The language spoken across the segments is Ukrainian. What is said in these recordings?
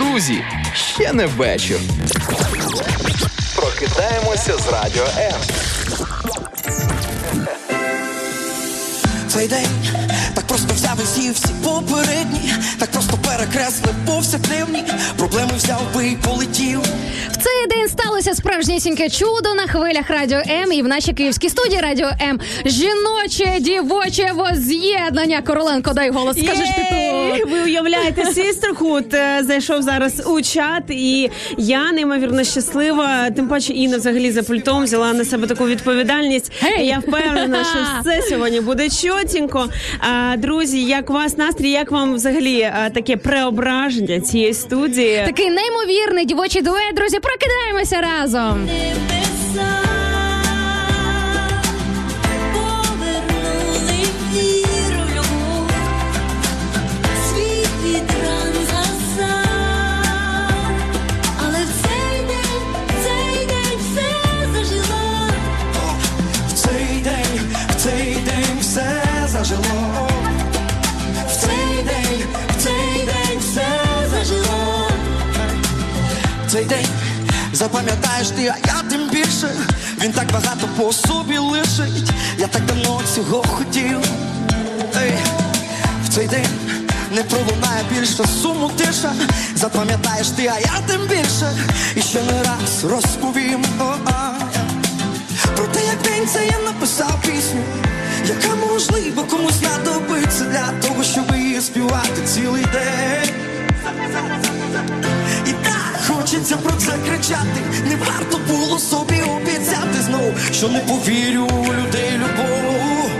Друзі, ще не вечір. Прокидаємося з радіо М. Цей день так просто взяв і з'їв всі попередні, так просто перекреслив повсякденні, проблеми взяв би і полетів. В цей день сталося справжнісіньке чудо на хвилях Радіо М і в нашій київській студії Радіо М. Жіноче, дівоче воз'єднання. Короленко, дай голос. Скажеш ти тут. Ви уявляєте, Sisterhood е, зайшов зараз у чат, і я неймовірно щаслива. Тим паче Інна взагалі за пультом взяла на себе таку відповідальність. І Я впевнена, що все сьогодні буде чотінько. А, друзі, як у вас настрій? Як вам взагалі а, таке преображення цієї студії? Такий неймовірний дівочий дует. Друзі, прокидаємося разом. Запам'ятаєш ти, а я тим більше. Він так багато по собі лишить. Я так давно цього хотів. Ей, в цей день не пролунає більше суму тиша. Запам'ятаєш ти, а я тим більше. І ще не раз розповім. О-а. Про те, як день це я написав пісню, яка можливо комусь знадобиться для того, щоб її співати цілий день. Хочеться про це кричати. Не варто було собі обіцяти знов, що не повірю у людей любов.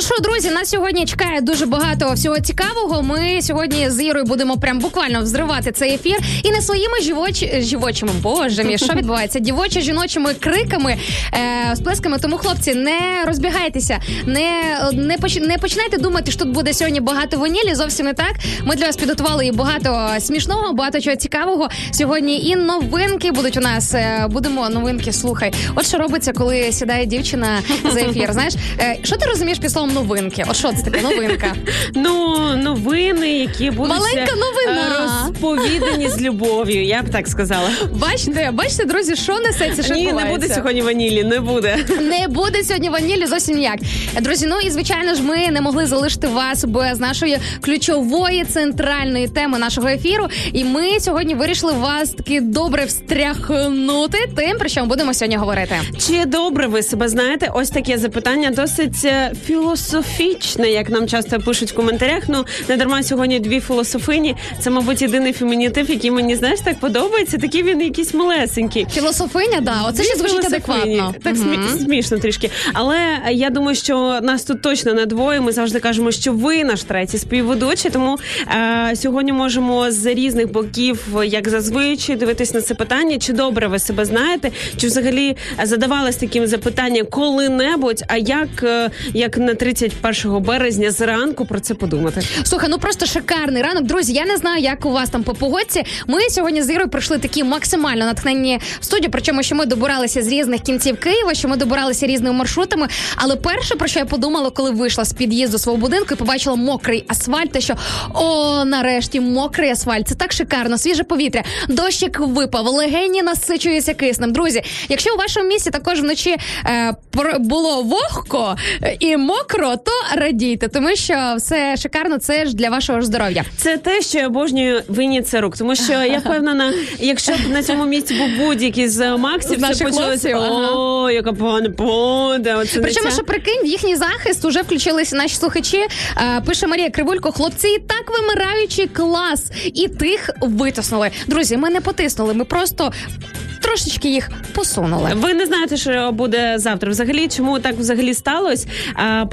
Ну що, друзі, нас сьогодні чекає дуже багато всього цікавого. Ми сьогодні з Ірою будемо прям буквально взривати цей ефір і не своїми живоч... живочими, боже мій, що відбувається? Дівочо жіночими криками, е... сплесками. Тому, хлопці, не розбігайтеся, не, не, поч... не починайте думати, що тут буде сьогодні багато ванілі. Зовсім не так. Ми для вас підготували і багато смішного, багато чого цікавого. Сьогодні і новинки будуть у нас. Е, Будемо новинки. Слухай, от що робиться, коли сідає дівчина за ефір. Знаєш, е, що ти розумієш під словом новинки? От що це таке новинка? Ну, новини, які будуть Маленька е, новина. розповідані з любов'ю, я б так сказала. Бачите, бачите, друзі, що несеться, що Ні, не відбувається? буде сьогодні ванілі, не буде. Не буде сьогодні ванілі зовсім ніяк. Друзі, ну і звичайно ж, ми не могли залишити вас без нашої ключової центральної теми нашого ефіру. І ми сьогодні вирішили вас таки добре встряхнути тим, про що ми будемо сьогодні говорити. Чи добре ви себе знаєте? Ось таке запитання досить е, філософічне, як нам часто пишуть в коментарях. Ну не дарма сьогодні дві філософині. Це, мабуть, єдиний фемінітив, який мені знаєш так подобається. Такий він якийсь малесенький. Філософиня, да, оце ще звучить адекватно. Так смі- смішно трішки. Але я думаю, що нас тут точно не двоє. Ми завжди кажемо, що ви наш третій співведучий. Тому е, сьогодні можемо з різних боків, як зазвичай, дивитись на це питання. Чи добре ви себе знаєте? Чи взагалі задавались таким запитанням коли-небудь? А як, е, як на 31 березня зранку про це подумати. Слухай, ну просто шикарний ранок. Друзі, я не знаю, як у вас там по погодці. Ми сьогодні з Ірою прийшли такі максимально натхненні в студію. Причому, що ми добиралися з різних кінців Києва, що ми добиралися різними маршрутами. Але перше, про що я подумала, коли вийшла з під'їзду свого будинку і побачила мокрий асфальт, те, що о, нарешті мокрий асфальт. Це так шикарно, свіже повітря. Дощик випав, легені насичуються киснем. Друзі, якщо у вашому місті також вночі е, було вогко е, і мокро, то радійте, тому що все шикарно. Це ж для вашого здоров'я. Це те, що я обожнюю винні це рук, тому що я впевнена, якщо б на цьому місці був будь-який з Максів, це почалося. О, яка погана погода. Оце Причому, що прикинь, в їхній захист уже включилися наші слухачі. Е, пише Марія Кривулько, хлопці і так вимираючий клас, і тих витиснули. Друзі, ми не потиснули, ми просто трошечки їх посунули. Ви не знаєте, що буде завтра. Взагалі, чому так взагалі сталося?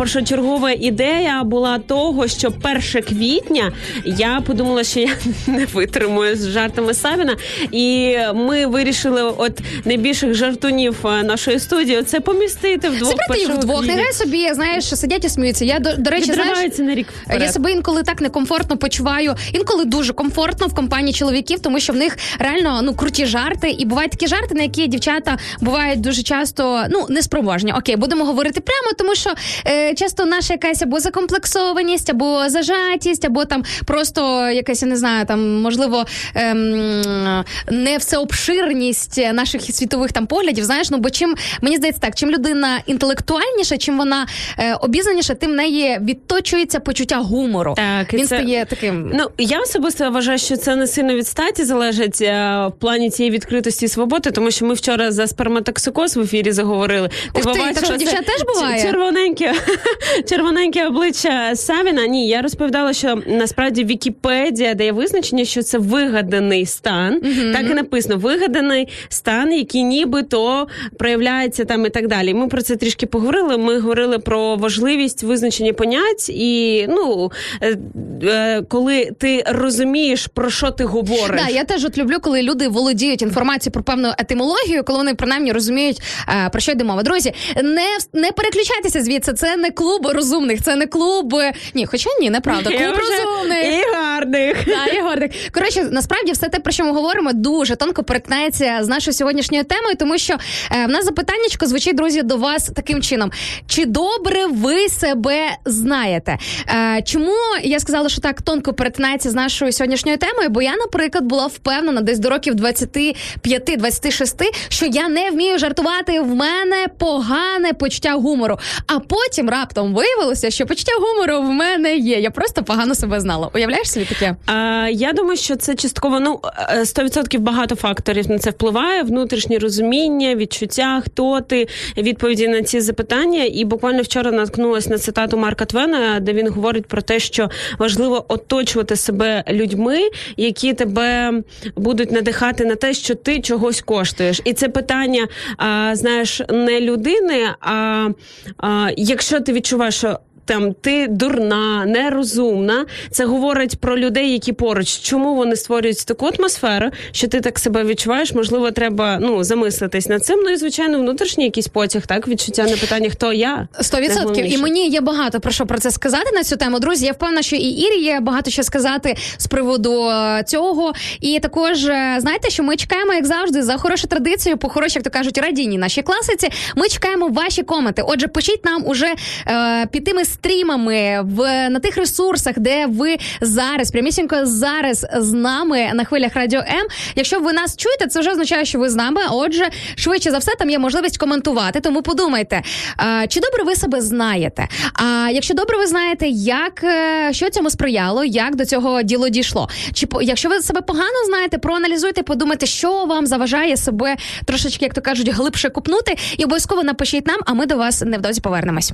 Першочергова ідея була того, що 1 квітня я подумала, що я не витримую з жартами Савіна, і ми вирішили, от найбільших жартунів е, нашої студії, це помістити вдвох. Їх вдвох. Нехай собі знаєш, сидять і сміються. Я до, до речі, знаєш, на рік вперед. Я себе інколи так некомфортно почуваю. Інколи дуже комфортно в компанії чоловіків, тому що в них реально ну круті жарти, і бувають такі жарти, на які дівчата бувають дуже часто ну неспроможні. Окей, будемо говорити прямо, тому що е, часто наша якась або закомплексованість, або зажатість, або там просто якась я не знаю, там можливо ем, не всеобширність наших світових там поглядів. Знаєш, ну бо чим мені здається так, чим людина інтелектуальніша, чим вона е, обізнаніша, тим в неї відточується почуття гумору. Так, і він це- стає таким. Ну я особисто вважаю, що це не сильно від статі залежить е, в плані цієї відкритості і свободи, тому що ми вчора за сперматоксикоз в ефірі заговорили. Ух ти, побачила так що це дівчат теж буває? Червоненьке, червоненьке обличчя Савіна. Ні, я розповідала, що насправді Вікіпедія дає визначення, що це вигаданий стан. Так і написано: вигаданий стан, який нібито проявляється там і так далі. Ми про це трішки поговорили. Ми говорили про важливість визначення понять, і ну е, е, коли ти розумієш про що ти говориш. Да, я теж от люблю, коли люди володіють інформацією про певну етимологію, коли вони принаймні розуміють е, про що йде мова. Друзі, не не переключайтеся звідси. Це не клуб розумних, це не клуб. е, Ні, хоча ні, неправда. Клуб розумних. і гарних. Да, Ігорник. Коротше, насправді все те, про що ми говоримо, дуже тонко перетинається з нашою сьогоднішньою темою, тому що е, в нас запитаннячко звучить, друзі, до вас таким чином: чи добре ви себе знаєте? Е, чому я сказала, що так тонко перетинається з нашою сьогоднішньою темою? Бо я, наприклад, була впевнена десь до років 25-26, що я не вмію жартувати. В мене погане почуття гумору. А потім раптом виявилося, що почуття гумору в мене є. Я просто погано себе знала. Уявляєш собі таке? А, я думаю, що це частково ну е, 100% багато факторів на це впливає. Внутрішнє розуміння, відчуття, хто ти, відповіді на ці запитання. І буквально вчора наткнулася на цитату Марка Твена, де він говорить про те, що важливо оточувати себе людьми, які тебе будуть надихати на те, що ти чогось коштуєш. І це питання, а, знаєш, не людини, а, а якщо ти відчуваєш, що там ти дурна, нерозумна. Це говорить про людей, які поруч. Чому вони створюють таку атмосферу, що ти так себе відчуваєш? Можливо, треба ну замислитись над цим. Ну і звичайно, внутрішній якийсь потяг, так відчуття на питання, хто я Сто відсотків. І мені є багато про що про це сказати на цю тему. Друзі, я впевнена, що і Ірі є багато що сказати з приводу е, цього. І також е, знаєте, що ми чекаємо, як завжди, за хорошу традицію, по хорошій, як то кажуть, радійній нашій класиці. Ми чекаємо ваші коменти. Отже, пишіть нам уже е, під тими стрімами в на тих ресурсах, де ви зараз, прямісінько зараз з нами на хвилях Радіо М. Якщо ви нас чуєте, це вже означає, що ви з нами. Отже, швидше за все, там є можливість коментувати. Тому подумайте, чи добре ви себе знаєте? А якщо добре ви знаєте, як е, що цьому сприяло, як до цього діло дійшло? Чи якщо ви себе погано знаєте, проаналізуйте, подумайте, що вам заважає себе трошечки, як то кажуть, глибше купнути, і обов'язково напишіть нам, а ми до вас невдовзі повернемось.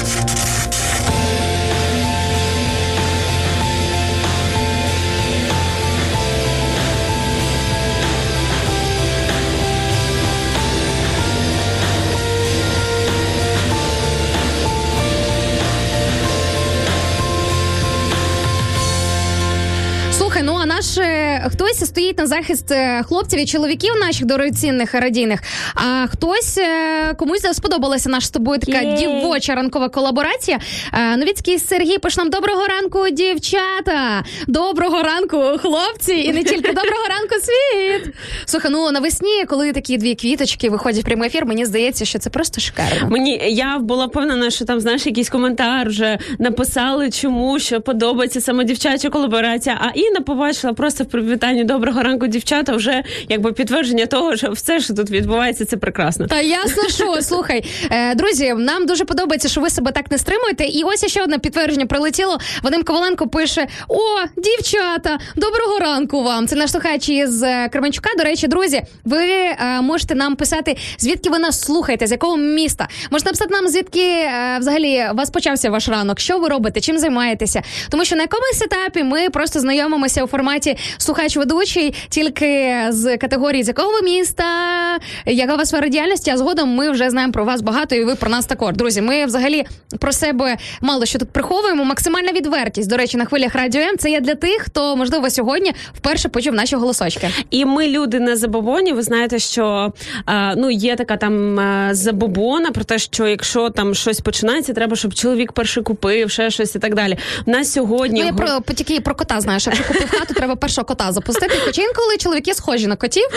Наш е, хтось стоїть на захист е, хлопців і чоловіків наших дорогоцінних і радійних. А хтось е, комусь сподобалася наша з тобою така Єй. дівоча ранкова колаборація. Новіцький Сергій пише нам доброго ранку, дівчата. Доброго ранку, хлопці, і не тільки доброго ранку, світ. Слухай, ну навесні, коли такі дві квіточки виходять в прямий ефір, мені здається, що це просто шикарно. Мені я була впевнена, що там знаєш якийсь коментар вже написали, чому що подобається саме дівчача колаборація. А Інна побачила просто в привітанні доброго ранку, дівчата. Вже якби підтвердження того, що все, що тут відбувається, це прекрасно. Та ясно, що слухай, е, друзі, нам дуже подобається, що ви себе так не стримуєте. І ось ще одне підтвердження прилетіло. Вадим Коваленко пише: О, дівчата, доброго ранку вам. Це наш слухач із е, Кременчука. До речі, друзі, ви е, можете нам писати, звідки ви нас слухаєте, з якого міста. Можете написати нам, звідки взагалі вас почався ваш ранок, що ви робите, чим займаєтеся. Тому що на якомусь етапі ми просто знайомимося у форматі слухач-ведучий тільки з категорії з якого ви міста, яка у вас сфера діяльності, а згодом ми вже знаємо про вас багато, і ви про нас також. Друзі, ми взагалі про себе мало що тут приховуємо. Максимальна відвертість. До речі, на хвилях радіо М це є для тих, хто можливо сьогодні вперше почув наші голосочки. І ми люди не забобоні. Ви знаєте, що е, ну є така там е, забобона про те, що якщо там щось починається, треба, щоб чоловік перший купив, ще щось і так далі. У нас сьогодні Ну я про тільки про кота знаєш. Якщо купив хату, треба першого кота запустити. Хоча інколи чоловіки схожі на котів,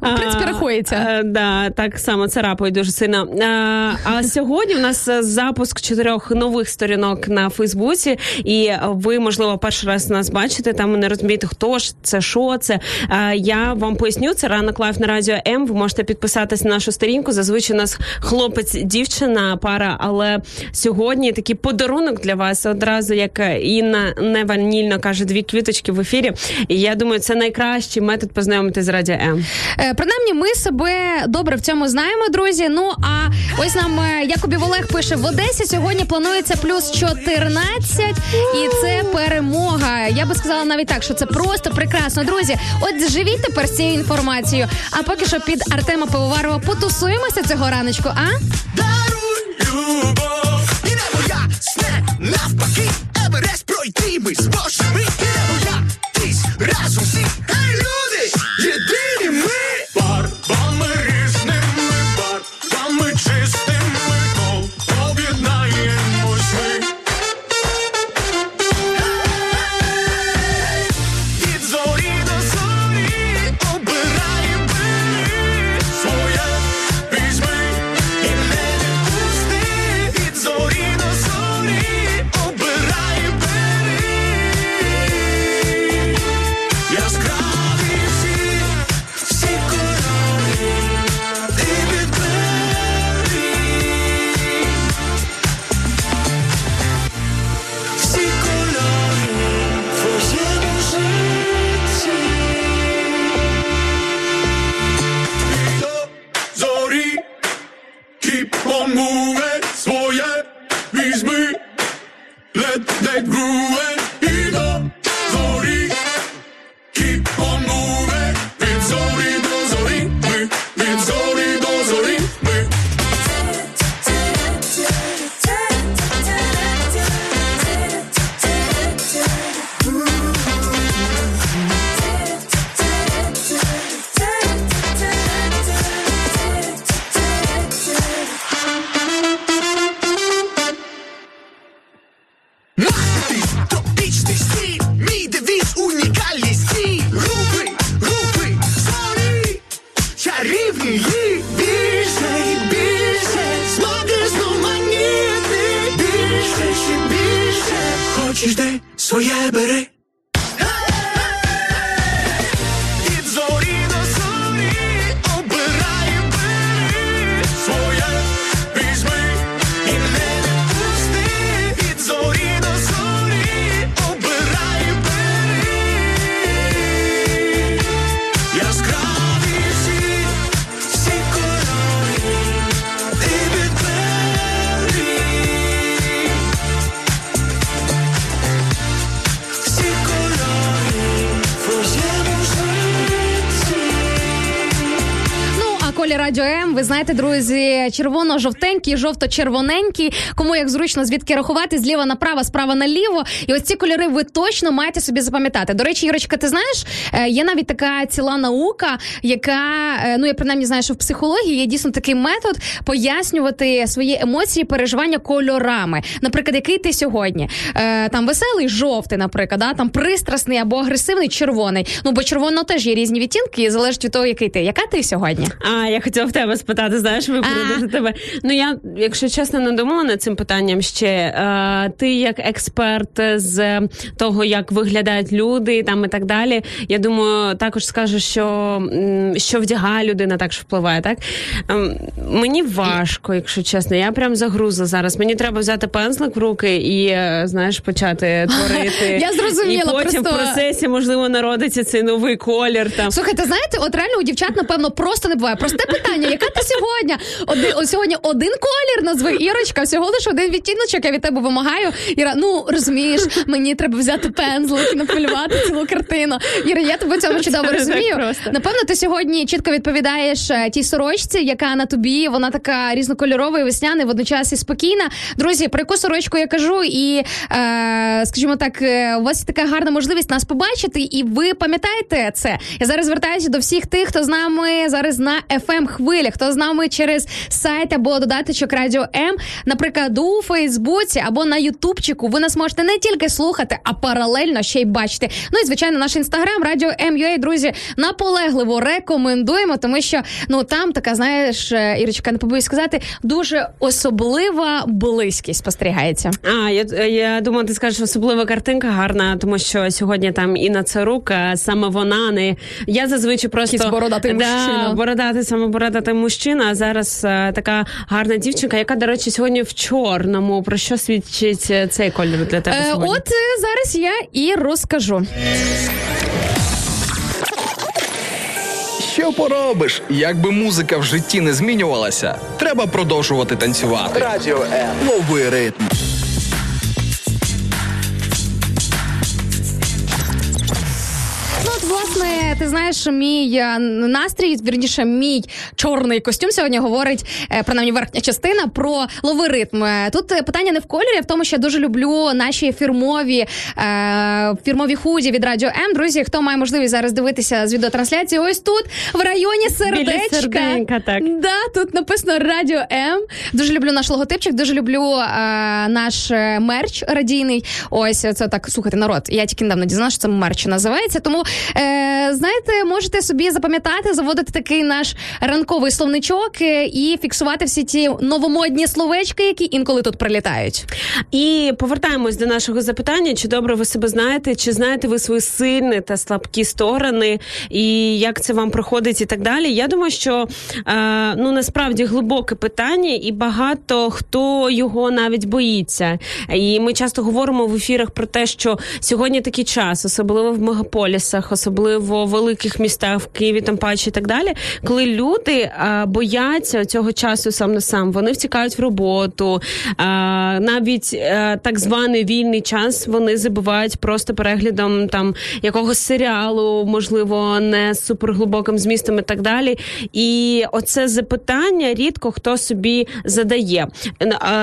в принципі, рахується. е, Да, так само царапають дуже сильно. А, а сьогодні в нас е, запуск чотирьох нових сторінок на Фейсбуці, і е, ви, можливо, перший раз нас бачите. Там не розумієте, хто ж це, що це. Е, Я вам поясню, це ранок Live на радіо М. Ви можете підписатись на нашу сторінку. Зазвичай у нас хлопець, дівчина, пара. Але сьогодні такий подарунок для вас. Одразу як е, Інна неванільно каже, дві квіточки в ефірі. І я думаю, це найкращий метод познайомитись з радіо М. Е, Принаймні, ми себе добре в цьому знаємо, друзі. Ну а ось нам е, Якубів Олег пише: в Одесі сьогодні планується плюс 14, і це перемога. Я би сказала навіть так, що це просто прекрасно. Друзі, от живіть тепер з цією інформацією. А поки що під Артема Пивоварова потусуємося цього раночку. А навпаки, Еверест пройти ми зможемо, і не боятись, разом всі, хай it, they grew it. してそやぶれ Радіо М. Ви знаєте, друзі, червоно-жовтенький, жовто-червоненький. Кому як зручно звідки рахувати зліва направо, справа наліво. І ось ці кольори ви точно маєте собі запам'ятати. До речі, Юрочка, ти знаєш, е, є навіть така ціла наука, яка е, ну я принаймні знаю, що в психології є дійсно такий метод пояснювати свої емоції, переживання кольорами. Наприклад, який ти сьогодні? Е, Там веселий жовтий, наприклад, да? там пристрасний або агресивний червоний. Ну бо червоно теж є різні відтінки, і залежить від того, який ти. Яка ти сьогодні? А, я хотіла в тебе спитати, знаєш, випередити тебе. Ну я, якщо чесно, не думала над цим питанням ще. Ти як експерт з того, як виглядають люди там і так далі. Я думаю, також скажеш, що, що вдягає людина, також впливає, так? Ем, мені важко, якщо чесно. Я прям загрузла зараз. Мені треба взяти пензлик в руки і, е, знаєш, почати творити. Я зрозуміла, І потім просто- в процесі, можливо, народиться цей новий колір. Там. Слухайте, знаєте, от реально у дівчат, напевно, просто не буває. Просте питання, яка ти сьогодні? Один, сьогодні один колір назви Ірочка, всього лише один відтіночок, я від тебе вимагаю. Іра, ну розумієш, мені треба взяти пензлик і намалювати цілу картину. Іра, я тебе в цьому чудово розумію. Напевно, ти сьогодні чітко відповідаєш е, тій сорочці, яка на тобі, вона така різнокольорова і весняна, і водночас і спокійна. Друзі, про яку сорочку я кажу, і е, скажімо так, е, у вас є така гарна можливість нас побачити, і ви пам'ятаєте це. Я зараз звертаюся до всіх тих, хто з нами зараз на fm хвилі, хто з нами через сайт або додаточок Радіо М, наприклад, у Фейсбуці або на Ютубчику. Ви нас можете не тільки слухати, а паралельно ще й бачити. Ну і звичайно, наш інстаграм Радіо М.Ua, друзі, наполегливо рекомендуємо, тому що ну там така, знаєш, е, Ірочка, не побоюсь сказати, дуже особлива близькість спостерігається. А, я, я думала, ти скажеш, особлива картинка гарна, тому що сьогодні там Інна Царук, саме вона не. Я зазвичай просто Якийсь бородатий да, мужчина. бородатий, саме бородатий мужчина. А зараз е, така гарна дівчинка, яка, до речі, сьогодні в чорному. Про що свідчить е, цей колір для тебе? Е, сьогодні? от зараз я і розкажу. Що поробиш? Якби музика в житті не змінювалася, треба продовжувати танцювати. Радіо М. Лови ритм. Ну, от, власне, ти знаєш, мій е, настрій, вірніше, мій чорний костюм сьогодні говорить, е, принаймні верхня частина, про лови ритм. Е, Тут питання не в кольорі, а в тому, що я дуже люблю наші фірмові, фірмові худі від Радіо М. Друзі, хто має можливість зараз дивитися з відеотрансляції, ось тут, в районі сердечка. серденька, так. Да, тут написано Радіо М. Дуже люблю наш логотипчик, дуже люблю наш мерч радійний. Ось це так, слухайте, народ. Я тільки недавно дізналася, що це мерч називається. Тому е, знаєте, можете собі запам'ятати, заводити такий наш ранковий словничок е, і фіксувати всі ті новомодні словечки, які інколи тут прилітають. І повертаємось до нашого запитання: чи добре ви себе знаєте, чи знаєте ви свої сильні та слабкі сторони, і як це вам проходить, і так далі. Я думаю, що е, ну насправді глибоке питання, і багато хто його навіть боїться. І ми часто говоримо в ефірах про те, що сьогодні такий час, особливо в мегаполісах, особливо в великих містах, в Києві, там паче і так далі, коли люди е, бояться цього часу сам на сам, вони втікають в роботу, е, навіть е, так званий вільний час вони забувають просто переглядом там якогось серіалу, можливо, не з суперглибоким змістом і так далі. І оце запитання рідко хто собі задає.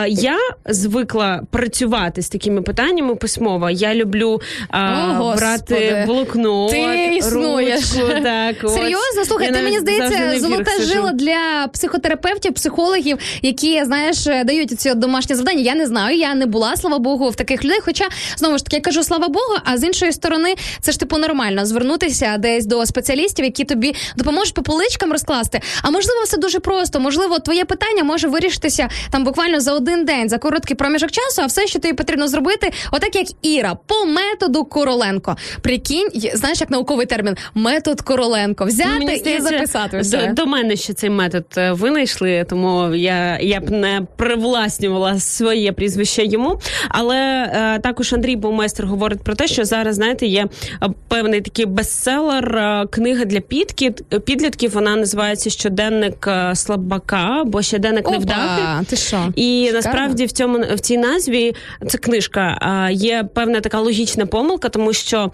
Я звикла працювати з такими питаннями письмово. Я люблю е, О, брати блокнот, Ти існуєш. Ручку, так, от. Серйозно, слухай, Я ти мені здається, золота жила для психотерапевтів, психологів, які знаєш, е, дають ці домашні завдання. Я не знаю, я не була, слава Богу, в таких людей. Хоча знову ж таки я кажу слава Богу, а з іншої сторони, це ж типу нормально звернутися десь до спеціалістів, які тобі допоможуть по поличкам розкласти. А можливо, все дуже просто. Можливо, твоє питання може вирішитися там буквально за один день, за короткий проміжок часу. А все, що тобі потрібно зробити, отак як Іра, по методу Короленко. Прикинь, знаєш, як науковий термін метод Короленко. Взяти Мені і записати все. До, до мене ще цей метод е, винайшли, тому я, я б не привласнювала своє прізвище йому. Але е, також Андрій Баумайстер говорить про те, що зараз, знаєте, є е, певний такий бестселер, е, книга для підків, підлітків. Вона називається Щоденник е, слабака або щоденник невдахи. Ти що? І Шикарно. насправді в цьому в цій назві це книжка. а, Є певна така логічна помилка, тому що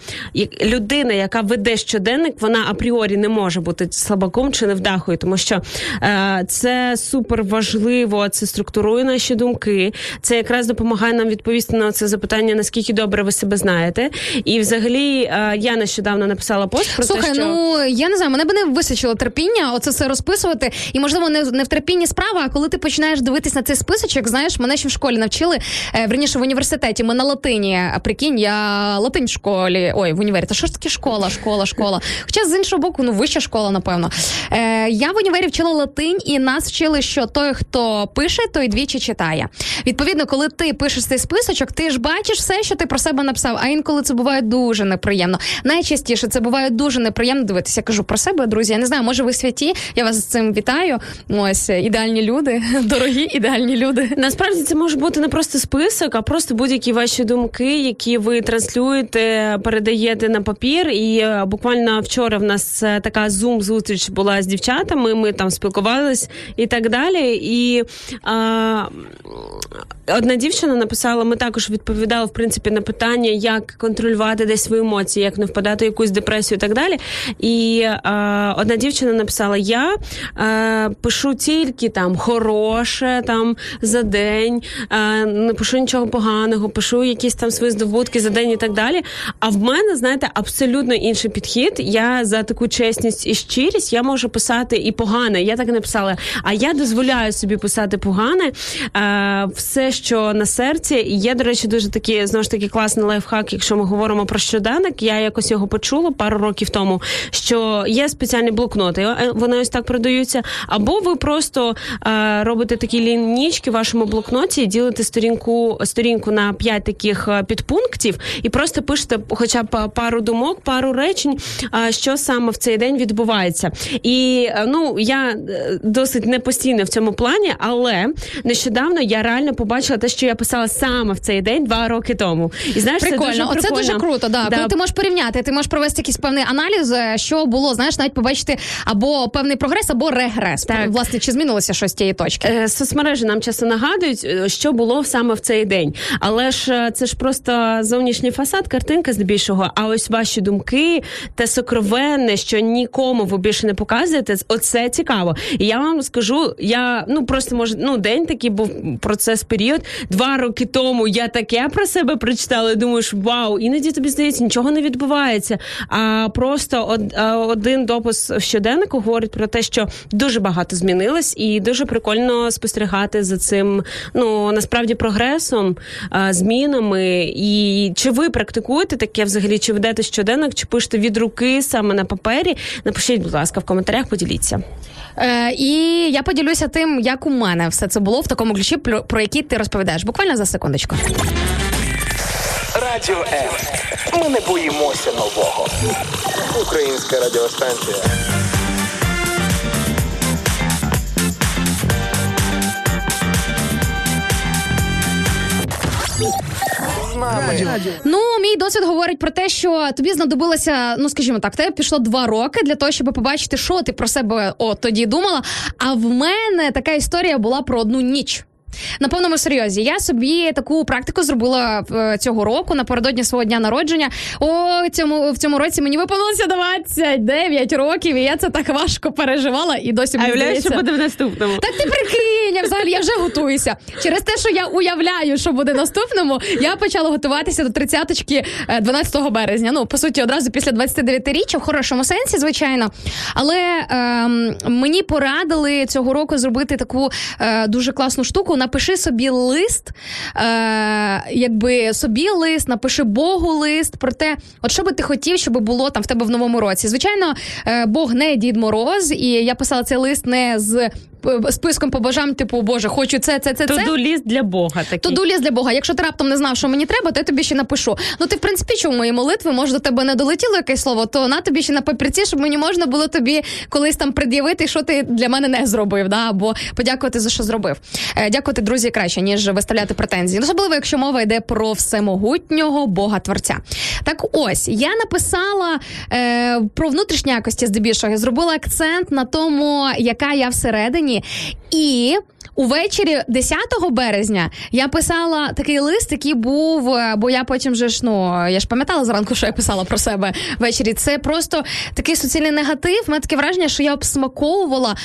людина, яка веде щоденник, вона апріорі не може бути слабаком чи невдахою, тому що е, це супер важливо, це структурує наші думки. Це якраз допомагає нам відповісти на це запитання, наскільки добре ви себе знаєте. І взагалі е, я нещодавно написала пост про Слухай, те, що ну я не знаю, мене б не вистачило терпіння, оце все розписувати. І можливо, не, не в терпінні справа, а коли ти починаєш дивитись на цей списочок, знаєш, мене ще в школі навчили, е, верніше в університеті. Ми на латині. А прикинь, я латинь в школі. Ой, в універі. Та що ж таке школа, школа, школа. Хоча з іншого боку, ну вища школа, напевно. Е, я в універі вчила латинь, і нас вчили, що той, хто пише, той двічі читає. Відповідно, коли ти пишеш цей списочок, ти ж бачиш все, що ти про себе написав. А інколи це буває дуже неприємно. Найчастіше це буває дуже неприємно дивитися. Я кажу про себе, друзі. Я не знаю, може ви святі. Я вас з цим вітаю. Ось ідеальні люди, дорогі ідеальні люди. Насправді це може бути не просто список, а просто будь-які ваші думки, які ви транслюєте, передаєте на папір. І е, буквально вчора в нас е, така зум зустріч була з дівчатами. Ми там спілкувались і так далі. І а, одна дівчина написала: ми також відповідали в принципі на питання, як контролювати десь свої емоції, як не впадати в якусь депресію і так далі. І а, одна дівчина написала: Я е, пишу тільки там хороше там за день, е, не пишу нічого поганого, пишу якісь там свої здобутки за день і так далі. А в мене, знаєте, абсолютно інший підхід. Я за таку чесність і щирість я можу писати і погане. Я так не писала. А я дозволяю собі писати погане е, все, що на серці. І є, до речі, дуже такий знову ж таки класний лайфхак, якщо ми говоримо про щоденник. Я якось його почула пару років тому. Що є спеціальні блокноти, е, вони ось так продаються. Або ви просто е, робите такі лінічки в вашому блокноті, ділите сторінку сторінку на п'ять таких е, підпунктів, і просто пишете хоча б пару думок, пару речень, що саме в цей день відбувається. І е, ну я е, досить не постійно в цьому плані, але нещодавно я реально побачила те, що я писала саме в цей день два роки тому. І знаєш, це Прикольно, дуже оце дуже круто. Да. Коли ти можеш порівняти, ти можеш провести якийсь певний аналіз, е, що було, знаєш, навіть побачити або певний прогрес, або регрес. Так. Власне, чи змінилося щось з тієї точки? Соцмережі нам часто нагадують, що було саме в цей день. Але ж це ж просто зовнішній фасад, картинка здебільшого. А ось ваші думки, те сокровенне, що нікому ви більше не показуєте, оце цікаво. І я вам скажу, я ну просто може ну день такий був процес період. Два роки тому я таке про себе прочитала. і Думаєш, вау, іноді тобі здається, нічого не відбувається. А просто од, один допис в щоденнику говорить про те, що дуже багато змінилось, і дуже прикольно спостерігати за цим. Ну насправді прогресом, змінами. І чи ви практикуєте таке взагалі? Чи ведете щоденник, чи пишете від руки саме на папері? Напишіть, будь ласка, в коментарях, поділіться. Е, і я поділюся тим, як у мене все це було в такому ключі, про, про який ти розповідаєш. Буквально за секундочку. Радіо М. Ми не боїмося нового. Українська радіостанція. Нами. Ну, мій досвід говорить про те, що тобі знадобилося, ну скажімо так, тебе пішло два роки для того, щоб побачити, що ти про себе от тоді думала. А в мене така історія була про одну ніч. На повному серйозі, я собі таку практику зробила е, цього року напередодні свого дня народження. О, цьому в цьому році мені виповнилося 29 років, і я це так важко переживала і досі мені здається... в наступному. Так ти прикинь, я взагалі я вже готуюся. Через те, що я уявляю, що буде наступному, я почала готуватися до 30-ки е, 12 березня. Ну, по суті, одразу після 29-річчя, в хорошому сенсі, звичайно. Але ем, мені порадили цього року зробити таку е, дуже класну штуку. Напиши собі лист, е, якби собі лист, напиши Богу лист про те, от що би ти хотів, щоб було там в тебе в новому році. Звичайно, е, Бог не Дід Мороз, і я писала цей лист не з списком побажань, типу, Боже, хочу це, це, це, це. Туду ліст для Бога такий. Туду ліс для Бога. Якщо ти раптом не знав, що мені треба, то я тобі ще напишу. Ну ти в принципі чув мої молитви, може до тебе не долетіло якесь слово, то на тобі ще на папірці, щоб мені можна було тобі колись там пред'явити, що ти для мене не зробив, да або подякувати за що зробив. Е, дякувати, друзі, краще ніж виставляти претензії. Особливо, якщо мова йде про всемогутнього Бога Творця. Так ось я написала е, про внутрішні якості здебільшого. Я зробила акцент на тому, яка я всередині, і Увечері 10 березня я писала такий лист, який був, е, бо я потім вже ж ну я ж пам'ятала зранку, що я писала про себе ввечері. Це просто такий суцільний негатив. У таке враження, що я обсмаковувала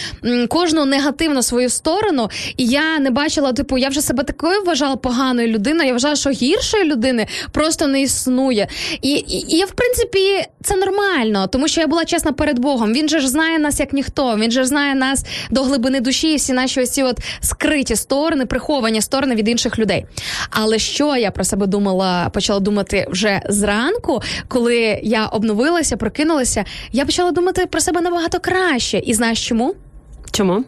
кожну негативну свою сторону, і я не бачила, типу, я вже себе такою вважала поганою людиною. Я вважала, що гіршої людини просто не існує. І, і, і я, в принципі, це нормально, тому що я була чесна перед Богом. Він же ж знає нас як ніхто. Він же ж знає нас до глибини душі, і всі наші ось от скриті сторони, приховані сторони від інших людей. Але що я про себе думала, почала думати вже зранку, коли я обновилася, прокинулася, я почала думати про себе набагато краще. І знаєш чому? Чому?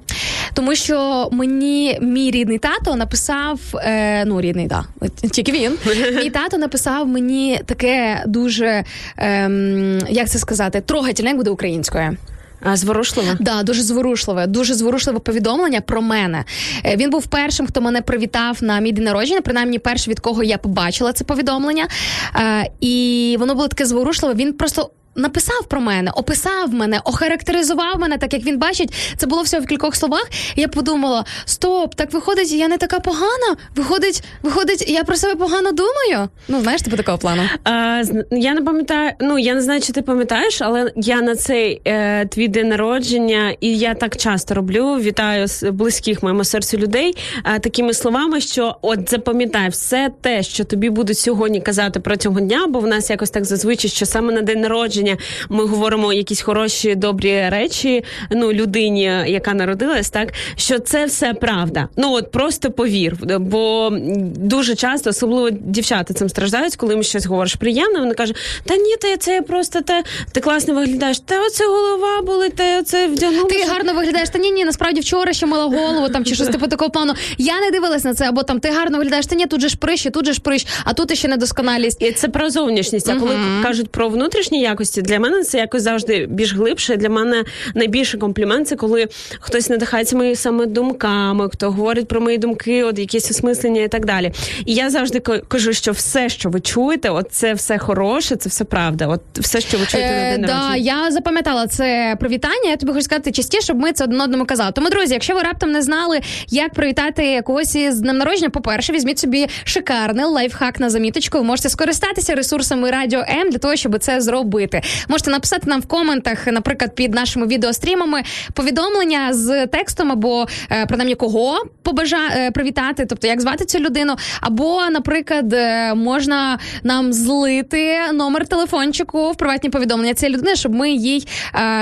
Тому що мені мій рідний тато написав, е, ну рідний, да, тільки він. Мій тато написав мені таке дуже, ем, як це сказати, трогательне, як буде українською. А, зворушливо? Да, дуже зворушливе, дуже зворушливе повідомлення про мене. Е, Він був першим, хто мене привітав на мій день народження, принаймні перший, від кого я побачила це повідомлення. Е, І воно було таке зворушливе. Він просто. Написав про мене, описав мене, охарактеризував мене, так як він бачить, це було все в кількох словах. Я подумала: стоп, так виходить, я не така погана. Виходить, виходить, я про себе погано думаю. Ну знаєш, типу такого плану. А, я не пам'ятаю, ну я не знаю, чи ти пам'ятаєш, але я на цей е, твій день народження, і я так часто роблю. Вітаю з близьких моєму серцю людей е, такими словами, що от запам'ятай все те, що тобі будуть сьогодні казати протягом дня, бо в нас якось так зазвичай, що саме на день народження ми говоримо якісь хороші, добрі речі. Ну, людині, яка народилась, так що це все правда. Ну от просто повір, бо дуже часто, особливо дівчата цим страждають, коли їм щось говориш приємне. Вони кажуть, та ні, та це просто те, ти класно виглядаєш. Та оце голова болить, та оце вдягнула. Ти гарно виглядаєш. Та ні, ні, насправді вчора ще мила голову там чи щось типу такого плану. Я не дивилась на це, або там ти гарно виглядаєш. Та ні, тут же ж прищі, тут же ж прищ, а тут ще недосконалість. І це про зовнішність. А коли кажуть про внутрішні якості, для мене це якось завжди більш глибше. Для мене найбільший комплімент це коли хтось надихається моїми саме думками, хто говорить про мої думки, от якісь осмислення і так далі. І я завжди ка- кажу, що все, що ви чуєте, от це все хороше, це все правда. От все, що ви чуєте на Е, день да, я запам'ятала це привітання. Я тобі хочу сказати частіше, щоб ми це один одному казали. Тому, друзі, якщо ви раптом не знали, як привітати когось із днем народження, по-перше, візьміть собі шикарний лайфхак на заміточку. Ви можете скористатися ресурсами Радіо М для того, щоб це зробити. Можете написати нам в коментах, наприклад, під нашими відеострімами повідомлення з текстом або е, принаймні кого побажа е, привітати, тобто як звати цю людину, або, наприклад, е, можна нам злити номер телефончику в приватні повідомлення цієї людини, щоб ми їй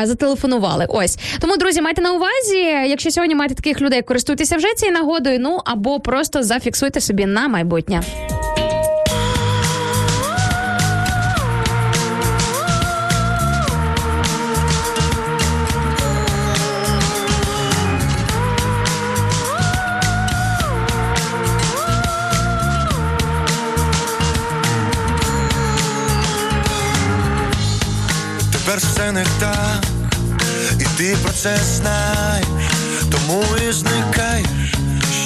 зателефонували. Ось тому, друзі, майте на увазі, якщо сьогодні маєте таких людей, користуйтеся вже цією нагодою. Ну або просто зафіксуйте собі на майбутнє. Не так, і ти про це знаєш, тому і зникаєш.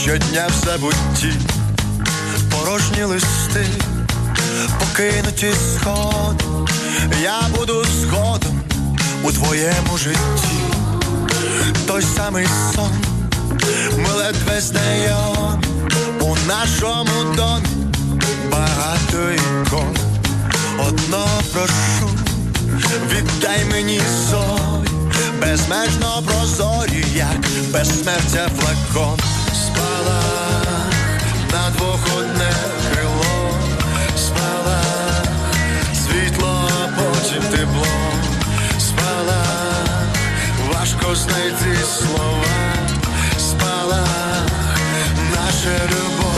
Щодня в забутті, порожні листи, покинуті сходи, я буду згодом у твоєму житті, той самий сон, ми ледве знайомі у нашому домі. Багато ікон, одно прошу. Віддай мені зорі, безмежно прозорі, як безсмертя флакон. Спала на двох одне крило, спала світло, а потім тепло, спала, важко знайти слова, спала, наша любов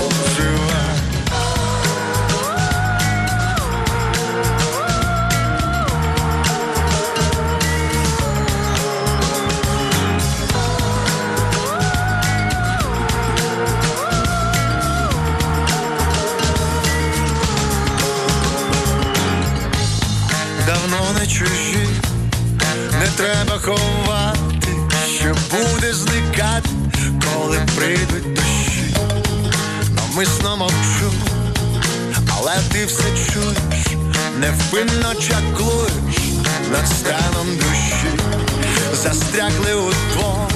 чужі, не треба ховати, що буде зникати, коли прийдуть дощі. Намисно мовчу, але ти все чуєш, невпинно чаклуєш над станом душі, застрягли удвох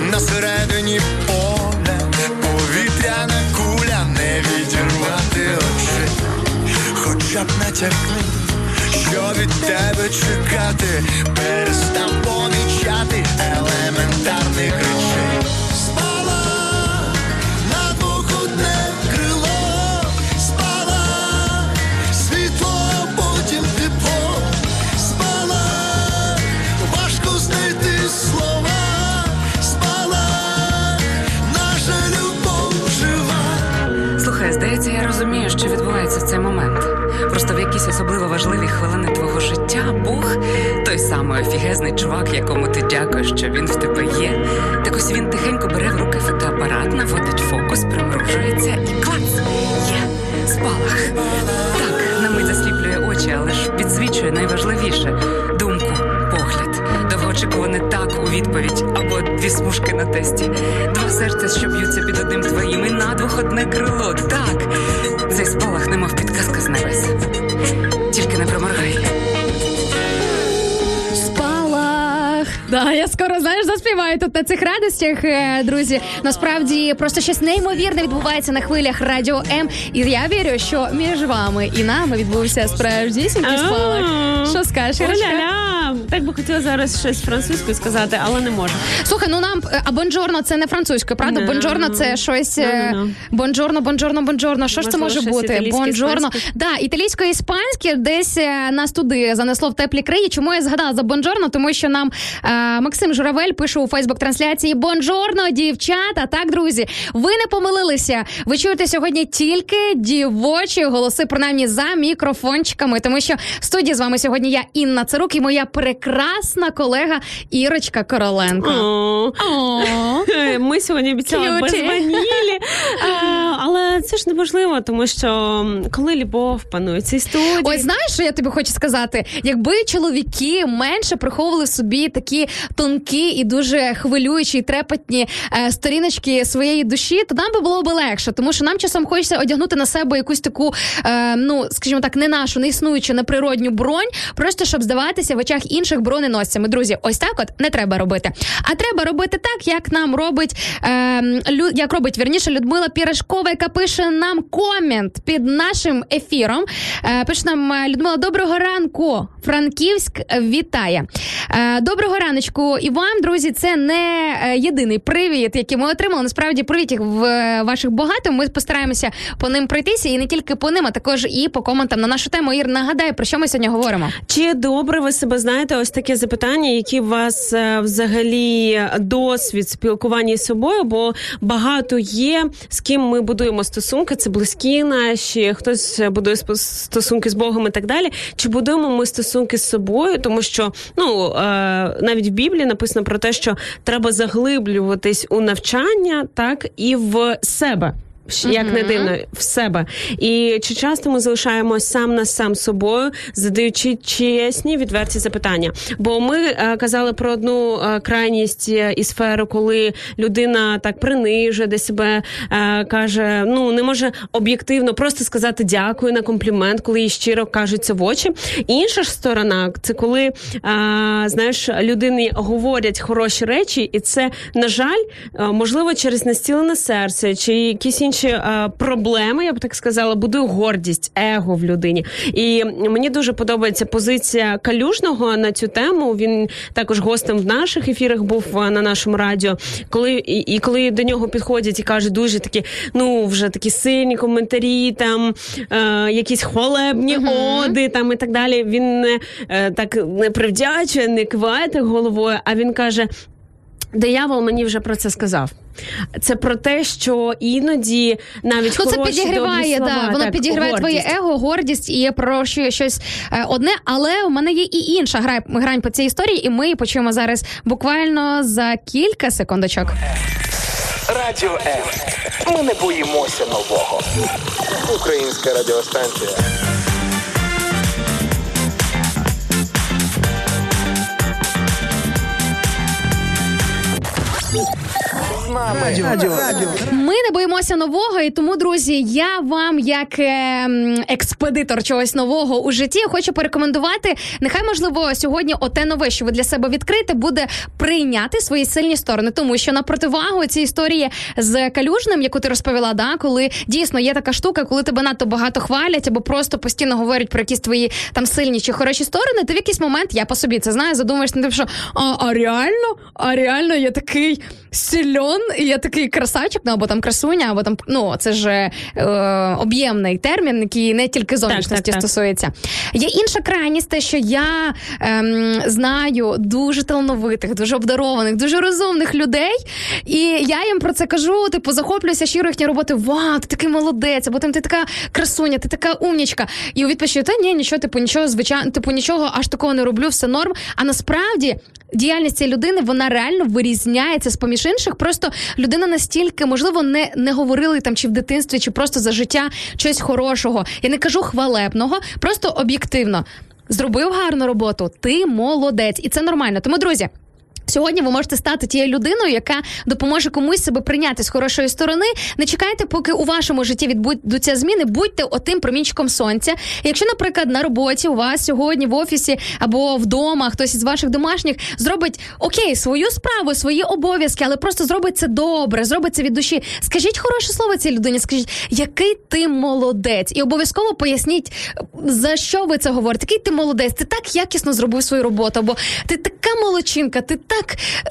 на середині поля, повітряна куля не відірвати очі, хоча б натякни що від тебе чекати, перестав помічати елементарних речей. Здається, я розумію, що відбувається в цей момент. Просто в якісь особливо важливі хвилини твого життя Бог, той самий офігезний чувак, якому ти дякуєш, що він в тебе є. Так ось він тихенько бере в руки фотоапарат, наводить фокус, примружується і клац! Є спалах. Так, на мить засліплює очі, але ж підсвічує найважливіше погляд. Довгоочікуване так у відповідь або дві смужки на тесті. Два серця, що б'ються під одним твоїм, і надвох одне крило. Так, цей спалах, немов підказка з небес. Тільки не проморгай. Спалах. Да, я скоро знаєш заспіваю тут на цих радостях, е, друзі. Насправді просто щось неймовірне відбувається на хвилях радіо М. І я вірю, що між вами і нами відбувся справжнісінький спалах. Що скажеш, Ірочка? Так би хотіла зараз щось французькою сказати, але не можу. Слухай, ну нам е, а buongiorno це не французькою, правда? Не. Buongiorno це щось е, Ну-ну-ну. buongiorno, buongiorno, buongiorno. Що ж це може бути? Buongiorno. Да, італійсько-іспанське десь е, нас туди занесло в теплі краї. Чому я згадала за buongiorno? Тому що нам е, Максим Журавель пише у Фейсбук-трансляції Buongiorno, дівчата. Так, друзі, ви не помилилися. Ви чуєте сьогодні тільки дівочі голоси, принаймні за мікрофончиками, тому що в студії з вами сьогодні я Інна Царук і моя прекрасна колега Ірочка Короленко. О. О. Ми сьогодні обіцяли без ванілі. Але це ж неможливо, тому що коли любов панує цій студії. Ось знаєш, що я тобі хочу сказати? Якби чоловіки менше приховували собі такі тонкі і дуже хвилюючі, і трепетні е, сторіночки своєї душі, то нам би було б легше, тому що нам часом хочеться одягнути на себе якусь таку, е, ну скажімо так, не нашу, не існуючу, неприродню бронь, просто щоб здаватися в очах інших броненосцями. Друзі, ось так от не треба робити. А треба робити так, як нам робить е, як робить вірніше Людмила Пірашкова, яка пише нам комент під нашим ефіром. Е, пише нам е, Людмила, доброго ранку. Франківськ вітає. Е, доброго раночку і вам, друзі. Це не єдиний привіт, який ми отримали. Насправді привітів ваших багато. Ми постараємося по ним пройтися, і не тільки по ним, а також і по коментам на нашу тему. Ір, нагадай, про що ми сьогодні говоримо. Чи добре ви себе знаєте? Ось таке запитання, які у вас взагалі досвід спілкування з собою? Бо багато є з ким ми будуємо стосунки. Це близькі наші, хтось будує спо- стосунки з Богом і так далі. Чи будуємо ми стосунки з собою? Тому що ну е, навіть в Біблії написано про те, що треба заглиблюватись у навчання, так і в себе. Як не дивно, в себе. І чи часто ми залишаємось сам на сам собою, задаючи чесні, відверті запитання? Бо ми е, казали про одну е, крайність е, і сферу, коли людина так принижує де себе, е, каже, ну не може об'єктивно просто сказати дякую на комплімент, коли їй щиро кажуть це в очі. Інша ж сторона це коли е, знаєш, людині говорять хороші речі, і це, на жаль, е, можливо, через настілене серце чи якісь інші е, проблеми, я б так сказала, будує гордість, его в людині. І мені дуже подобається позиція калюжного на цю тему. Він також гостем в наших ефірах був е, на нашому радіо. Коли і, і коли до нього підходять і кажуть дуже такі, ну вже такі сильні коментарі, там е, якісь хвалебні оди, там і так далі. Він не е, так не привдячує, не киває так головою, а він каже. Диявол мені вже про це сказав. Це про те, що іноді навіть Ну, це хороші, підігріває, добрі да, воно так, підігріває гордість. твоє его, гордість і прощує щось е, одне. Але у мене є і інша гра, грань по цій історії, і ми її почуємо зараз буквально за кілька секундочок. Радіо М. Ми не боїмося нового. Українська радіостанція. Ми не боїмося нового, і тому, друзі, я вам, як е, експедитор чогось нового у житті, хочу порекомендувати. Нехай можливо сьогодні оте нове, що ви для себе відкрите, буде прийняти свої сильні сторони, тому що на противагу цій історії з калюжним, яку ти розповіла, да, коли дійсно є така штука, коли тебе надто багато хвалять або просто постійно говорять про якісь твої там сильні чи хороші сторони, ти в якийсь момент я по собі це знаю, задумаєш над тим, що а, а реально, а реально я такий сильон, і я такий красавчик, ну або там красуня, або там ну це ж е, об'ємний термін, який не тільки зовнішності так, так. стосується. Є інша крайність, те, що я ем, знаю дуже талановитих, дуже обдарованих, дуже розумних людей, і я їм про це кажу. Типу, захоплююся щиро їхньої роботи. Вау, ти такий молодець, або там ти така красуня, ти така умнічка. І у відповідь, та ні, нічого, типу, нічого, звичайно, типу, нічого аж такого не роблю, все норм. А насправді діяльність цієї людини вона реально вирізняється з поміж інших. Просто людина настільки, можливо, не, не говорили там чи в дитинстві, чи просто за життя щось хорошого. Я не кажу хвалебного, просто об'єктивно. Зробив гарну роботу, ти молодець, і це нормально. Тому, друзі. Сьогодні ви можете стати тією людиною, яка допоможе комусь себе прийняти з хорошої сторони. Не чекайте, поки у вашому житті відбудуться зміни. Будьте отим промінчиком сонця. Якщо, наприклад, на роботі у вас сьогодні в офісі або вдома хтось із ваших домашніх зробить окей свою справу, свої обов'язки, але просто зробить це добре, зробить це від душі. Скажіть хороше слово цій людині. Скажіть, який ти молодець, і обов'язково поясніть за що ви це говорите. Який ти молодець? Ти так якісно зробив свою роботу, або ти така молодчинка, ти так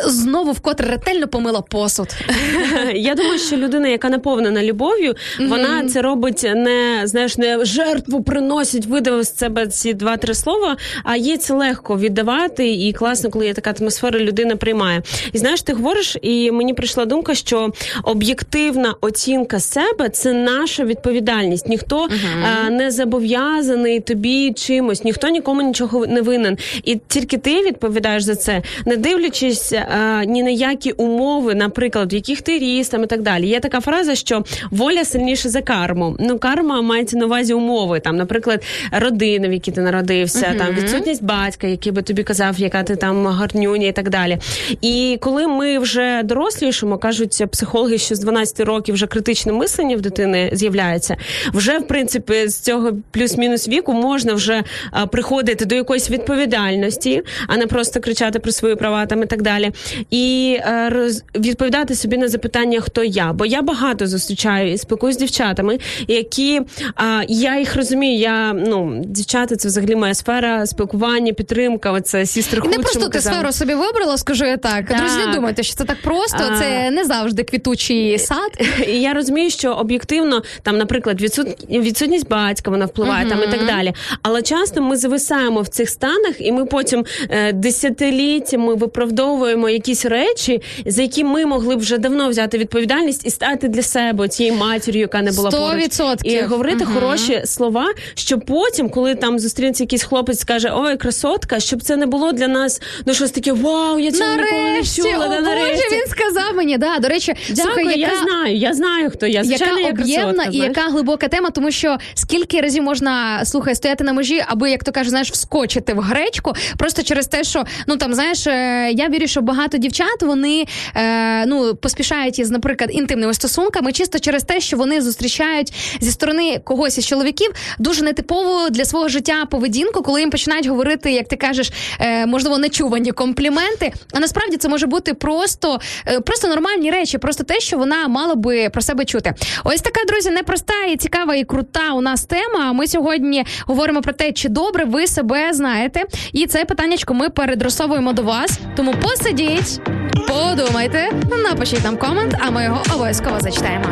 знову вкотре ретельно помила посуд. Я думаю, що людина, яка наповнена любов'ю, вона це робить не знаєш, не жертву приносить, видав з себе ці два-три слова, а їй це легко віддавати, і класно, коли є така атмосфера, людина приймає. І знаєш, ти говориш, і мені прийшла думка, що об'єктивна оцінка себе це наша відповідальність. Ніхто е, не зобов'язаний тобі чимось, ніхто нікому нічого не винен. І тільки ти відповідаєш за це, не дивлячись е, ні на які умови, наприклад, в яких ти ріс там і так далі. Є така фраза, що воля сильніша за карму. Ну, карма мається на увазі умови. Там, наприклад, родина, в якій ти народився, там відсутність батька, який би тобі казав, яка ти там гарнюня і так далі. І коли ми вже дорослішимо, кажуть психологи, що з 12 років вже критичне мислення в дитини з'являється. Вже в принципі з цього плюс-мінус віку можна вже а, приходити до якоїсь відповідальності, а не просто кричати про свої права там і так далі. І е, роз, відповідати собі на запитання, хто я. Бо я багато зустрічаю і спілкуюсь з дівчатами, які а, я їх розумію. Я ну дівчата, це взагалі моя сфера спілкування, підтримка. Оце І не просто ти казали. сферу собі вибрала, скажу я так. Так. Друзі, не думайте, що це так просто. А. Це не завжди квітучий сад. І я розумію, що об'єктивно там, наприклад, відсут... відсутність батька вона впливає там і так далі. Але часто ми зависаємо в цих станах, і ми потім е, десятиліттями виправдовуємо якісь речі, за які ми могли б вже давно взяти відповідальність і стати для себе цією матір'ю, яка не була Сто поруч. і говорити Мгм. хороші слова, щоб потім, коли там зустрінеться якийсь хлопець, скаже ой, красотка, щоб це не було для нас ну щось таке, вау, я цього ніколи не Нарешті, чула. о да, Боже, він сказав мені. Да, до речі, Дякую, слухай, я знаю, я знаю, хто я. Звичайно, яка я об'ємна красотка, і знаєш. яка глибока тема, тому що скільки разів можна слухай, стояти на межі, аби як то кажуть, знаєш, вскочити в гречку, просто через те, що ну там знаєш, е, я вірю, що багато дівчат вони е, ну поспішають із, наприклад, інтимними стосунками, чисто через те, що вони зустрічають зі сторони когось із чоловіків дуже нетипову для свого життя поведінку, коли їм починають говорити, як ти кажеш, е, можливо, нечувані компліменти. А насправді це може бути просто, е, просто нормальні речі, просто те, що вона мала би про себе чути. Ось така, друзі, непроста і цікава і крута у нас тема. Ми сьогодні говоримо про те, чи добре ви себе знаєте. І це питаннячко ми передросовуємо до вас. Тому посидіть, подумайте, напишіть нам комент, а ми його обов'язково зачитаємо.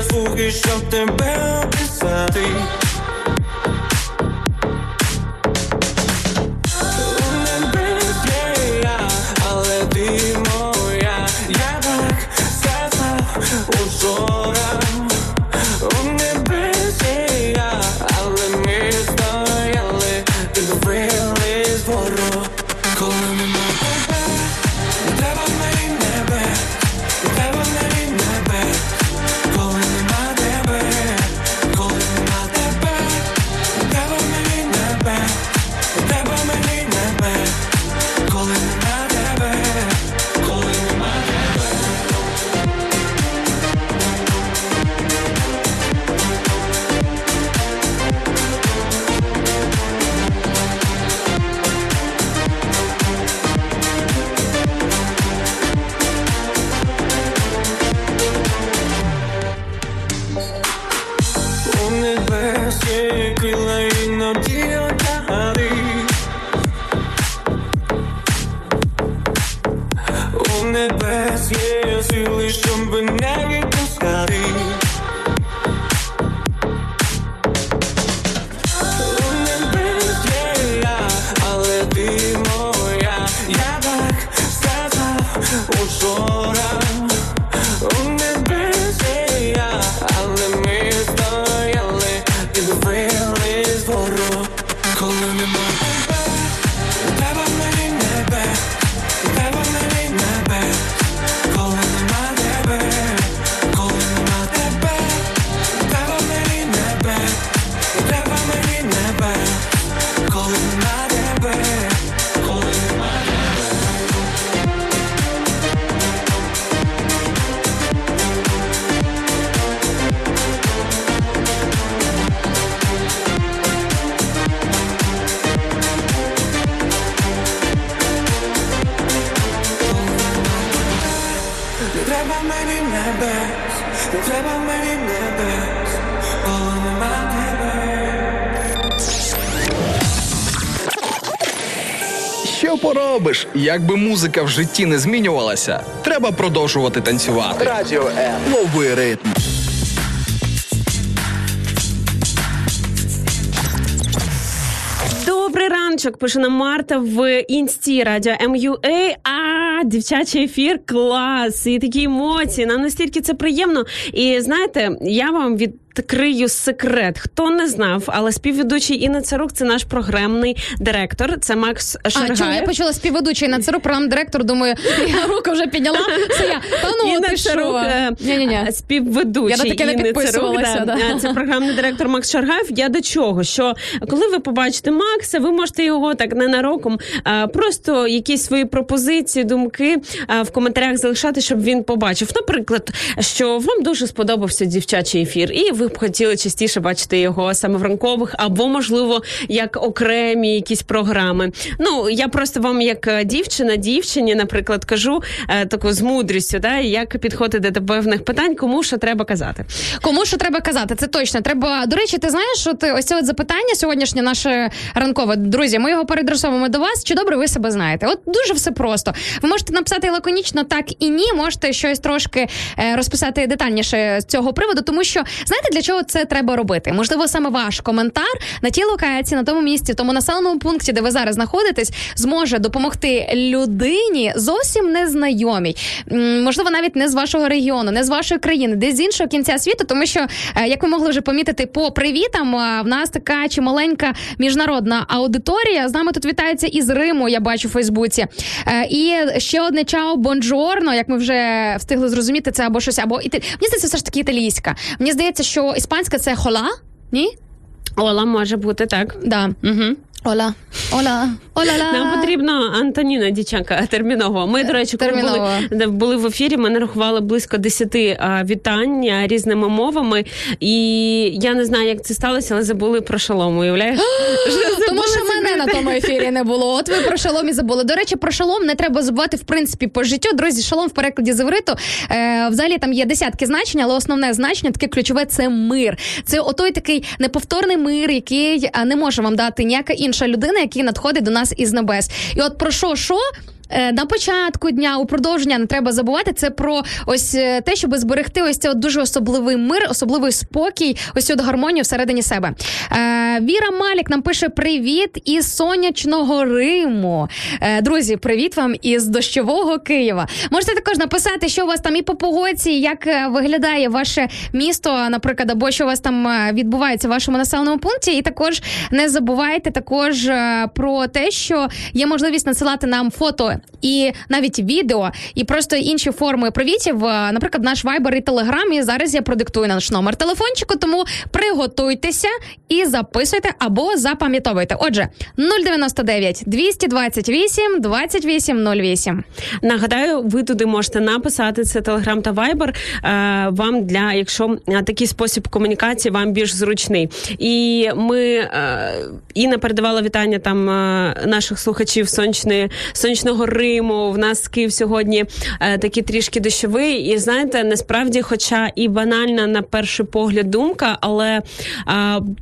Є слуги, щоб тебе описати. Якби музика в житті не змінювалася, треба продовжувати танцювати. Радіо М. Лови ритм. Добрий раночок, пише нам Марта в інсті радіо МЮА. А дівчачий ефір клас! І такі емоції. Нам настільки це приємно. І знаєте, я вам відкрию секрет. Знав, але співведучий Інна Царук це наш програмний директор. Це Макс А чому я почула співведучий на цару програм директор? Думаю, я руку вже підняла. Це я. Та ну Інна ти Царук, що? е, Ні-ні-ні. е, співведучий. Я на таке не підписувалася, Царук, да. Е, Це програмний директор Макс Шаргаєв. Я до чого? Що коли ви побачите Макса, ви можете його так ненароком просто якісь свої пропозиції, думки в коментарях залишати, щоб він побачив. Наприклад, що вам дуже сподобався дівчачий ефір, і ви б хотіли частіше бачити його саме в ранкових, або можливо як окремі якісь програми. Ну я просто вам, як е, дівчина, дівчині, наприклад, кажу е, таку з мудрістю, да, як підходити до певних питань, кому що треба казати. Кому що треба казати? Це точно. Треба. До речі, ти знаєш, що ось це от запитання сьогоднішнє наше ранкове. Друзі, ми його передрасовуємо до вас. Чи добре ви себе знаєте? От дуже все просто. Ви можете написати лаконічно так і ні. Можете щось трошки е, розписати детальніше з цього приводу, тому що знаєте для чого це треба робити? Можливо, саме ваш коментар на тій локації, на тому місці, в тому населеному пункті, де ви зараз знаходитесь, зможе допомогти людині зовсім незнайомій. Можливо, навіть не з вашого регіону, не з вашої країни, десь з іншого кінця світу, тому що, е, як ви могли вже помітити по привітам, е, в нас така чималенька міжнародна аудиторія. З нами тут вітається із Риму, я бачу в Фейсбуці. Е, І ще одне чао бонджорно, як ми вже встигли зрозуміти, це або щось, або іти... Мені здається, все ж таки італійська. Мені здається, що іспанська це хола. Ні? Ола може бути так. Да. Угу. Ола. Ола. Ола-ла. Нам потрібно Антоніна Діченка терміново. Ми, до речі, коли Терміново. були, були в ефірі, ми нарахували близько 10 а, вітань різними мовами. І я не знаю, як це сталося, але забули про шалом. Уявляєш? Тому що мене на тому ефірі не було. От ви про шалом і забули. До речі, про шалом не треба забувати в принципі по життю. Друзі, шалом в перекладі з івриту. Е, взагалі там є десятки значень, але основне значення таке ключове це мир. Це отой такий неповторний мир, який не може вам дати ніяка інша людина, який надходить до нас із небес. І от про що що. Е, На початку дня, у продовження не треба забувати. Це про ось е, те, щоб зберегти ось цей дуже особливий мир, особливий спокій, ось цю гармонію всередині себе. Е, Віра Малік нам пише привіт із сонячного Риму. Друзі, привіт вам із дощового Києва. Можете також написати, що у вас там і по погодці, як виглядає ваше місто, наприклад, або що у вас там відбувається в вашому населеному пункті. І також не забувайте також про те, що є можливість надсилати нам фото і навіть відео, і просто інші форми привітів. Е, Наприклад, наш вайбер і телеграм. І зараз я продиктую наш номер телефончику. Тому приготуйтеся і записуйте або запам'ятовуйте. Отже, 099 228 2808. Нагадаю, ви туди можете написати це Телеграм та Вайбер. Вам для якщо е, такий спосіб комунікації вам більш зручний. І ми е, Інна передавала вітання там наших слухачів сонячної сонячного Риму. В нас Київ сьогодні е, такий трішки дощовий. І знаєте, насправді, хоча і банальна на перший погляд думка, але е,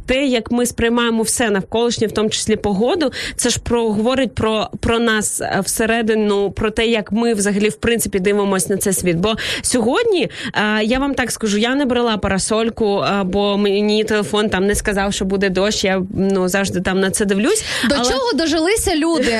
те, як ми сприймаємо все навколишнє, в тому числі погоду, це ж про говорить про, про нас е, всередину, про те, як ми взагалі в принципі дивимося на цей світ. Бо сьогодні е, я вам так скажу, я не брала парасольку, е, бо мені телефон там не сказав, що буде дощ. Я ну завжди там на це дивлюсь. До Але- чого дожилися люди?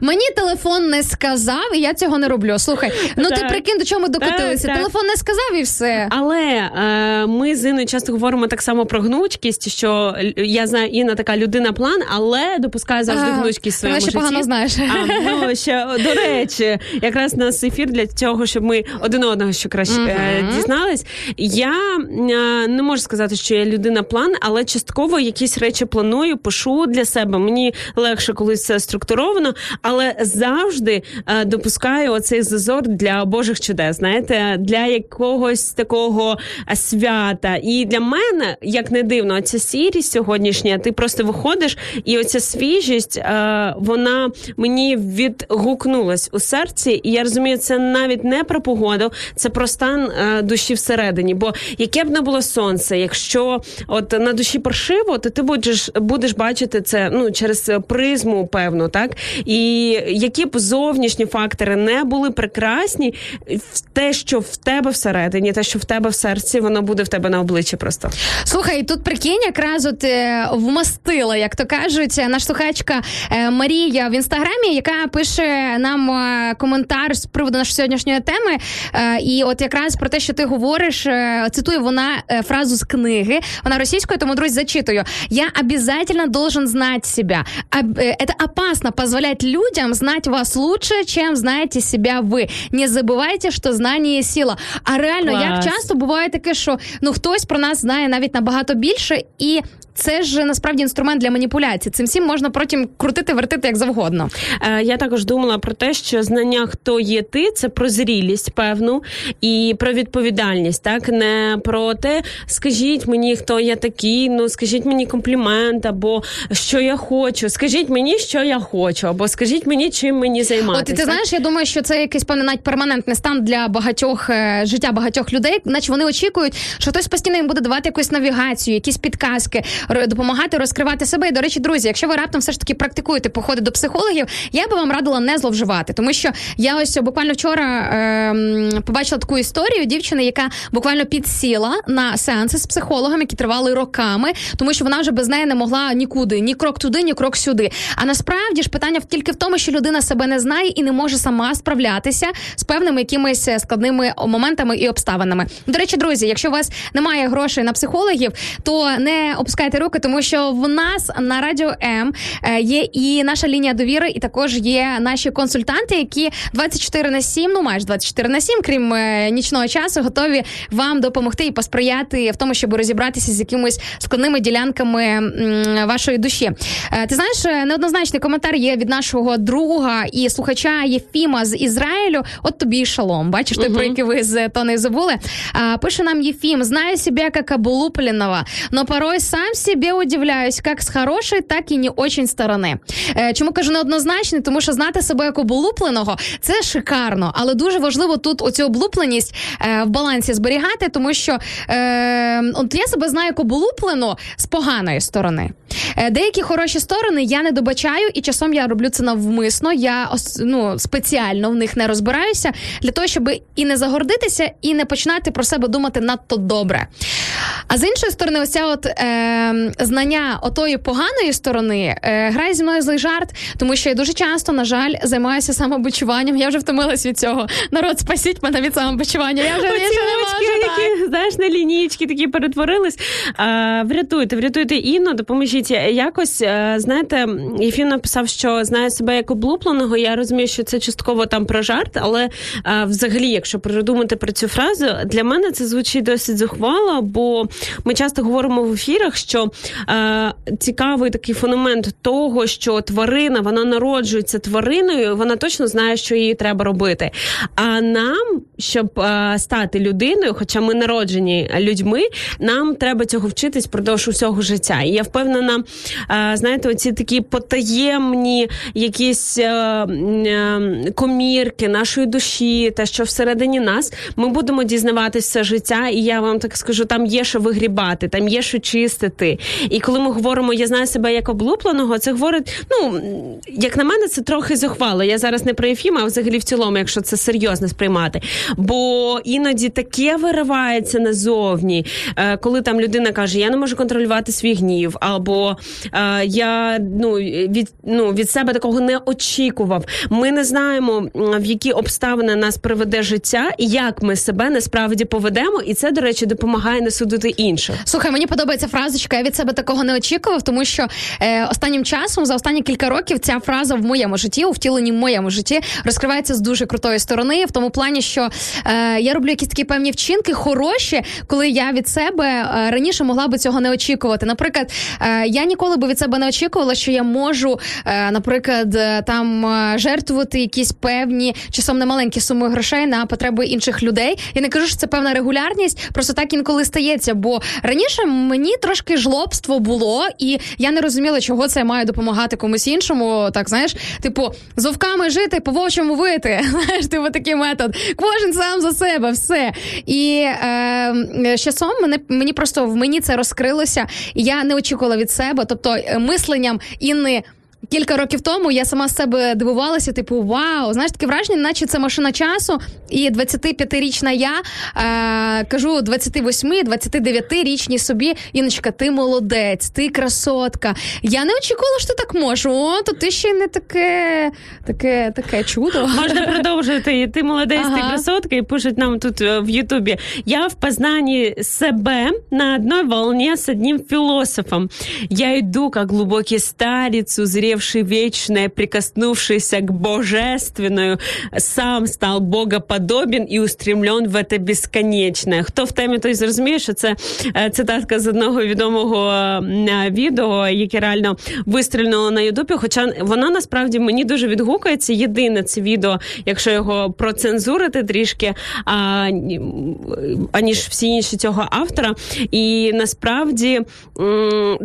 Мені телефон не сказав, і я цього не роблю. Слухай, ну ти прикинь, до чого ми докотилися. Телефон не сказав і все. Але е, ми з Інною часто говоримо так само про гнучкість, що я знаю, Інна така людина план, але допускає завжди Ага, гнучкість в своєму ще житті. погано знаєш. А, ну, ще, до речі, якраз у нас ефір для цього, щоб ми один одного ще краще е, дізнались. Я е, не можу сказати, що я людина план, але частково якісь речі планую, пишу для себе. Мені легше, коли це структуровано, але завжди е, допускаю оцей зазор для Божих чудес, знаєте, для якогось такого е, свята. І для мене, як не дивно, ця сірість сьогоднішня, ти просто виходиш, і оця свіжість, е, вона мені відгукнулась у серці. І я розумію, це навіть не про погоду, це про стан душі всередині. Бо яке б не було сонце, якщо от на душі паршиво, то ти будеш будеш бачити це ну через призму, певно, так і які б зовнішні фактори не були прекрасні, те, що в тебе всередині, те, що в тебе в серці, воно буде в тебе на обличчі просто. Слухай, тут прикинь, якраз от е, вмастила, як то кажуть, наша слухачка е, Марія в інстаграмі, яка пише нам е, коментар з приводу нашої сьогоднішньої теми. І от якраз про те, що ти говориш, цитує вона фразу з книги. Вона російською, тому друзі, зачитую. Я обязательно должен. Об- э, Это опасно позволять людям знать вас лучше, чем знаете себя ви. Не забувайте, що знання сила. А реально, як часто буває таке, що ну хтось про нас знає навіть набагато більше, і це ж насправді інструмент для маніпуляції. Цим всім можна потім крутити, вертити як завгодно. Е, Я також думала про те, що знання, хто є ти, це про зрілість певну і про відповідальність, так не про те, скажіть мені, хто я такий, ну скажіть мені комплімент, або що я хочу. Скажіть мені, що я хочу, або скажіть мені, чим мені займатися. От і ти знаєш, я думаю, що це якийсь певний навіть перманентний стан для багатьох е, життя багатьох людей, наче вони очікують, що хтось постійно їм буде давати якусь навігацію, якісь підказки, допомагати розкривати себе. І до речі, друзі, якщо ви раптом все ж таки практикуєте походи до психологів, я би вам радила не зловживати, тому що я ось буквально вчора ем, побачила таку історію дівчини, яка буквально підсіла на сеанси з психологом, які тривали роками, тому що вона вже без неї не могла нікуди, ні крок туди, ні крок сюди. А насправді ж питання тільки в тому, що людина себе не знає і не може сама справлятися з певними якимись е, складними моментами і обставинами. До речі, друзі, якщо у вас немає грошей на психологів, то не опускайте руки, тому що в нас на радіо М е, є і наша лінія довіри, і також є наші консультанти, які 24 на 7, ну майже 24 на 7, крім е, нічного часу, готові вам допомогти і посприяти в тому, щоб розібратися з якимись складними ділянками вашої душі. Е, Ти знаєш, неоднозначний коментар є від нашого друга і слухача Єфіма з Ізраїлю. От тобі і шалом. Бачиш, ти про який ви з Тонею забули. Пише нам Єфім: знаю себе як облупленного, но порой сам себе удивляюсь, як з хорошої, так і не очень сторони. Е, Чому кажу неоднозначний? Тому що знати себе як облупленого це шикарно, але дуже важливо тут оцю облупленість е, в балансі зберігати, тому що е, от я себе знаю як облуплену з поганої сторони. Е, Деякі хороші сторони я не добачаю, і часом я роблю це навмисно. Я ну, спеціально в них не розбираюся для того, щоб і не загордитися, і не починати про себе думати надто добре. А з іншої сторони, ось ця от е, знання отої поганої сторони е, грає зі мною злий жарт, тому що я дуже часто, на жаль, займаюся самобочуванням. Я вже втомилась від цього. Народ, спасіть мене від самобочування. Я вже, я вже не можу. так. які знаєш на лінійки такі перетворились. А, врятуйте, врятуйте Інну, допоможіть якось. е, Знаєте, Єфім написав, що знає себе як облупленого. Я розумію, що це частково там про жарт, але а, взагалі, якщо придумати про цю фразу, для мене це звучить досить зухвало, бо ми часто говоримо в ефірах, що е, цікавий такий феномен того, що тварина вона народжується твариною, вона точно знає, що їй треба робити. А нам, щоб е, стати людиною, хоча ми народжені людьми, нам треба цього вчитись впродовж усього життя. І я впевнена, е, знаєте, оці такі потаємні якісь е, е, комірки нашої душі, те, що всередині нас, ми будемо дізнаватися життя, і я вам так скажу, там є що вигрібати, там є що чистити. І коли ми говоримо, я знаю себе як облупленого, це говорить, ну як на мене, це трохи зухвало. Я зараз не про Єфіма, а взагалі в цілому, якщо це серйозно сприймати. Бо іноді таке виривається назовні, е, коли там людина каже, я не можу контролювати свій гнів, або е, я ну від, ну, від себе такого не очікував. Ми не знаємо, в які обставини нас приведе життя, і як ми себе насправді поведемо. І це, до речі, допомагає не судити інших. Слухай, мені подобається фразочка. Я від себе такого не очікував, тому що е, останнім часом, за останні кілька років, ця фраза в моєму житті, у втіленні в моєму житті, розкривається з дуже крутої сторони, в тому плані, що е, я роблю якісь такі певні вчинки, хороші, коли я від себе е, раніше могла би цього не очікувати. Наприклад, е, я ніколи би від себе не очікувала, що я можу, е, наприклад, е, там жертвувати якісь певні часом немаленькі суми грошей на потреби інших людей. Я не кажу, що це певна регулярність, просто так інколи стається. Бо раніше мені трошки жлобство було, і я не розуміла, чого це має допомагати комусь іншому. Так знаєш, типу, з вовками жити, по вовчому вити. Знаєш, типу такий метод. Кожен сам за себе, все. І е, з часом мене мені просто в мені це розкрилося, і я не очікувала від себе. Тобто, мисленням і Інни. Кілька років тому я сама з себе дивувалася, типу, вау, знаєш, таке враження, наче це машина часу. І 25-річна я е, кажу 28-29-річній собі, Іночка, ти молодець, ти красотка. Я не очікувала, що ти так можеш. О, то ти ще не таке, таке, таке чудо. Можна продовжити. Ти молодець, ти красотка, і пишуть нам тут е, в Ютубі. Я в познании себе на одной волне с одним философом. Я йду, иду, как глубокий старец, узревший вечное, прикоснувшийся к божественную, сам стал богоподобен і устремлен в это бесконечне. Хто в темі, той зрозуміє, що це е, цитатка з одного відомого е, відео, яке реально вистрільнуло на Ютубі. Хоча воно насправді мені дуже відгукується. Єдине це відео, якщо його процензурити трішки, а, аніж всі інші цього автора. І насправді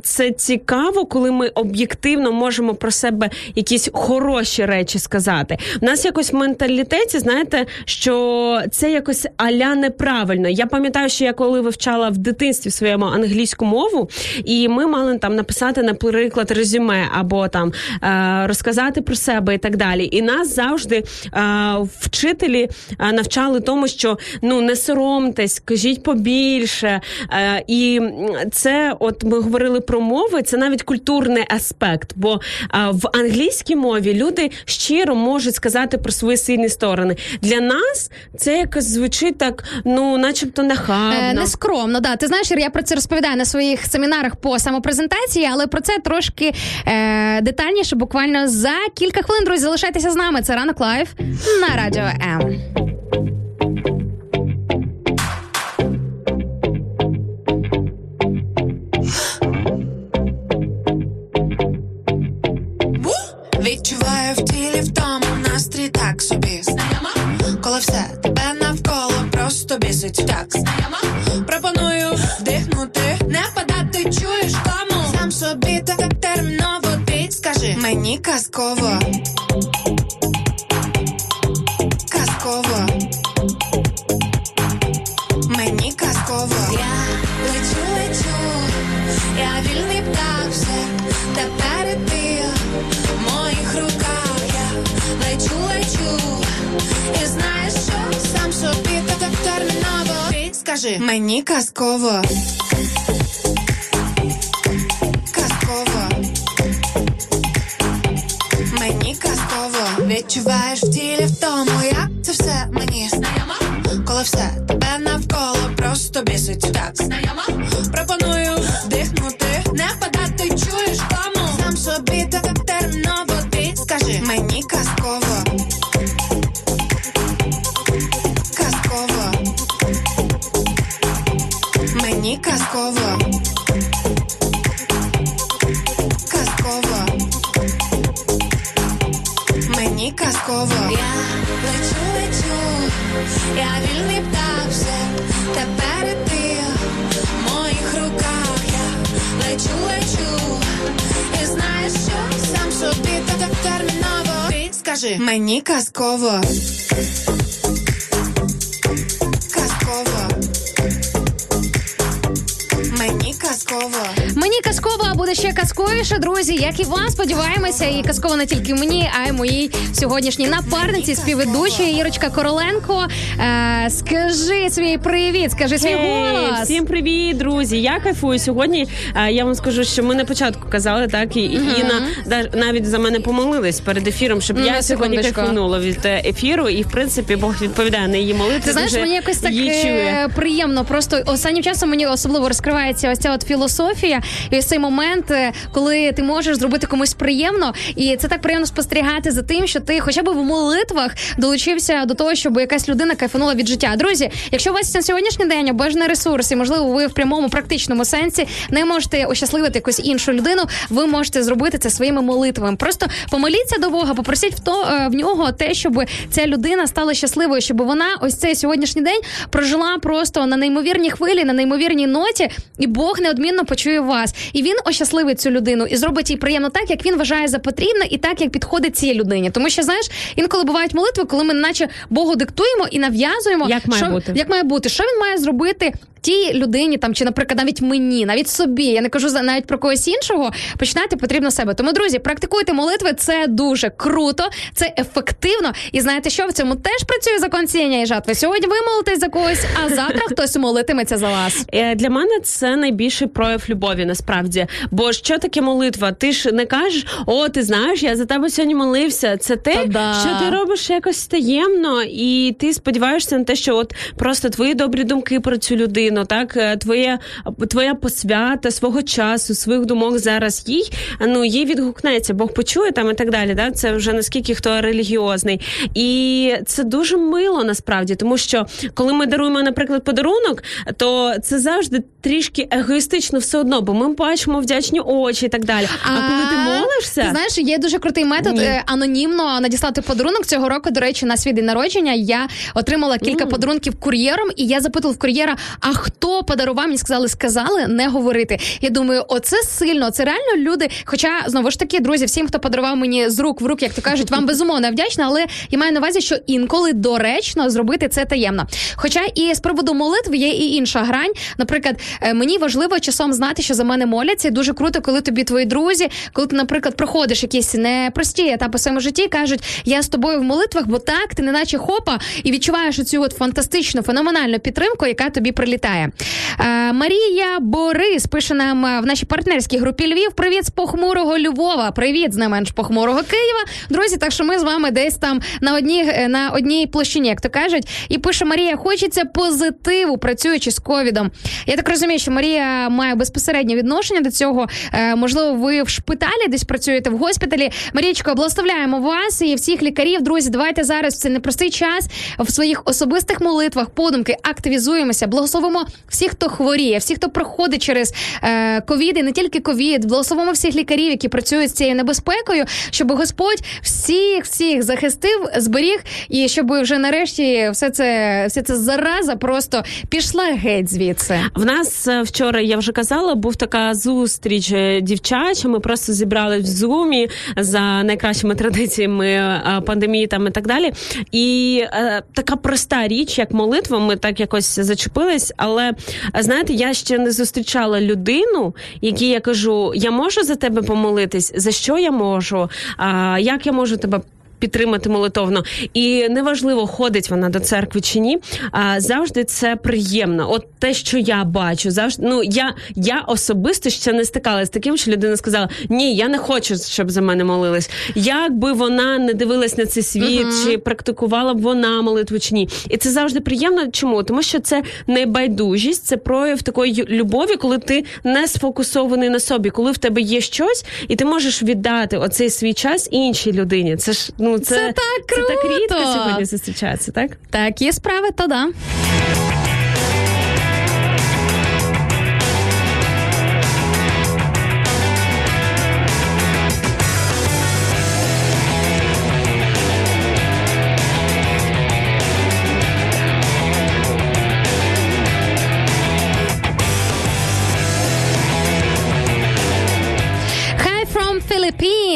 це цікаво, коли ми об'єктивно можемо про себе якісь хороші речі сказати. У нас якось в менталітеті, знаєте, що це якось аля неправильно. Я пам'ятаю, що я коли вивчала в дитинстві своєму англійську мову, і ми мали там написати, наприклад, резюме або там е, розказати про себе і так далі. І нас завжди е, вчителі е, навчали тому, що ну не соромтесь, кажіть побільше. І це, от ми говорили про мови, це навіть культурний аспект. Бо в англійській мові люди щиро можуть сказати про свої сильні сторони. Для нас це якось звучить так, ну, начебто нахабно. Е, нескромно, да. Ти знаєш, я про це розповідаю на своїх семінарах по самопрезентації, але про це трошки е, детальніше, буквально за кілька хвилин. Друзі, залишайтеся з нами. Це ранок Live на радіо М. мені мені казково. Казково. Мені казково. Мені казково, а буде ще казковіше, друзі. Як і вам сподіваємося, і казково не тільки мені, а й моїй сьогоднішній напарниці, співведучій Ірочка Короленко. Е, скажи свій привіт, скажи свій Гей, голос. Всім привіт, друзі! Я кайфую сьогодні. е, Я вам скажу, що ми на початку казали, так і і Інна да- навіть за мене помолились перед ефіром, щоб Ну, я сьогодні секундочку. кайфанула від е, ефіру. І в принципі Бог відповідає на її молитви. Ти знаєш, дуже мені якось так її чує. е, приємно. Просто останнім часом мені особливо розкривається ось ця от філософія, і ось цей момент, е, коли ти можеш зробити комусь приємно, і це так приємно спостерігати за тим, що ти хоча б в молитвах долучився до того, щоб якась людина кайфанула від життя. Друзі, якщо у вас на сьогоднішній день обмежений ресурс, і можливо, ви в прямому практичному сенсі не можете ощасливити якусь іншу людину, ви можете зробити це своїми молитвами. Просто помоліться до Бога, попросіть в то е, в нього те, щоб ця людина стала щасливою, щоб вона ось цей сьогоднішній день прожила просто на неймовірній хвилі, на неймовірній ноті, і Бог неодмінно почує вас. І він ощасливить цю людину і зробить їй приємно так, як він вважає за потрібне, і так як підходить цій людині. Тому що знаєш, інколи бувають молитви, коли ми наче Богу диктуємо і нав'язуємо, Як має що, бути. як має бути, що він має зробити. Тій людині там чи, наприклад, навіть мені, навіть собі, я не кажу за- навіть про когось іншого. Починати потрібно себе. Тому, друзі, практикуйте молитви. Це дуже круто, це ефективно. І знаєте, що в цьому теж працює закон сіяння і жатви. Сьогодні ви молитесь за когось, а завтра хтось молитиметься за вас. Е, Для мене це найбільший прояв любові, насправді. Бо що таке молитва? Ти ж не кажеш, о, ти знаєш, я за тебе сьогодні молився. Це те, Та-да. що ти робиш якось таємно, і ти сподіваєшся на те, що от просто твої добрі думки про цю людину, так е, твоя, твоя посвята свого часу, своїх думок зараз їй ну їй відгукнеться, Бог почує там і так далі. Да? Це вже наскільки хто релігіозний, і це дуже мило насправді, тому що коли ми даруємо, наприклад, подарунок, то це завжди трішки егоїстично все одно, бо ми бачимо вдячні очі і так далі. А, коли ти молишся, Ти знаєш, є дуже крутий метод Ні. е, анонімно надіслати подарунок цього року. До речі, на свій день народження я отримала кілька подарунків кур'єром, і я запитала в кур'єра, а хто подарував? Мені сказали, сказали не говорити. Я думаю, оце сильно, це реально люди. Хоча знову ж таки, друзі, всім, хто подарував мені з рук в рук, як то кажуть, вам безумовно вдячна, але я маю на увазі, що інколи доречно зробити це таємно. Хоча і з приводу молитви є і інша грань. Наприклад, е, мені важливо часом знати, що за мене моляться. І дуже круто, коли тобі твої друзі, коли ти, наприклад, проходиш якісь непрості етапи в своєму житті, кажуть, я з тобою в молитвах, бо так, ти не наче хопа, і відчуваєш цю от фантастичну, феноменальну підтримку, яка тобі прилітає. Е, Марія Борис пише нам в нашій партнерській групі Львів. Привіт з похмурого Львова. Привіт з не менш похмурого Києва. Друзі, так що ми з вами десь там на одній е, на одній площині, як то кажуть. І пише Марія: хочеться позитиву, працюючи з ковідом. Я так розумію, що Марія має безпосереднє відношення до цього. Е, можливо, ви в шпиталі десь працюєте в госпіталі. Марічко, благословляємо вас і всіх лікарів. Друзі, давайте зараз в цей непростий час в своїх особистих молитвах, подумки активізуємося, благословимо всіх, хто хворіє, всіх, хто проходить через е, ковід, і не тільки ковід, благословимо всіх лікарів, які працюють з цією небезпекою, щоб Господь всіх всіх захистив, зберіг, і щоб вже нарешті все це, все це зараза просто пішла геть звідси. В нас е, вчора я вже казала, був така зустріч е, дівчача. Ми просто зібрали в зумі за найкращими традиціями е, пандемії там і так далі. І е, така проста річ, як молитва, ми так якось зачепились. Але знаєте, я ще не зустрічала людину, якій я кажу: я можу за тебе помолитись, за що я можу, як я можу тебе. Підтримати молитовно, і неважливо, ходить вона до церкви чи ні. А завжди це приємно. От те, що я бачу, завжди ну я, я особисто ще не стикалася з таким, що людина сказала: Ні, я не хочу, щоб за мене молились. Як би вона не дивилась на цей світ, чи практикувала б вона молитву чи ні. І це завжди приємно. Чому? Тому що це не байдужість, це прояв такої любові, коли ти не сфокусований на собі, коли в тебе є щось, і ти можеш віддати оцей свій час іншій людині. Це ж ну це, Це так це так рідко сьогодні зустрічається, так? Так, є справи, то да.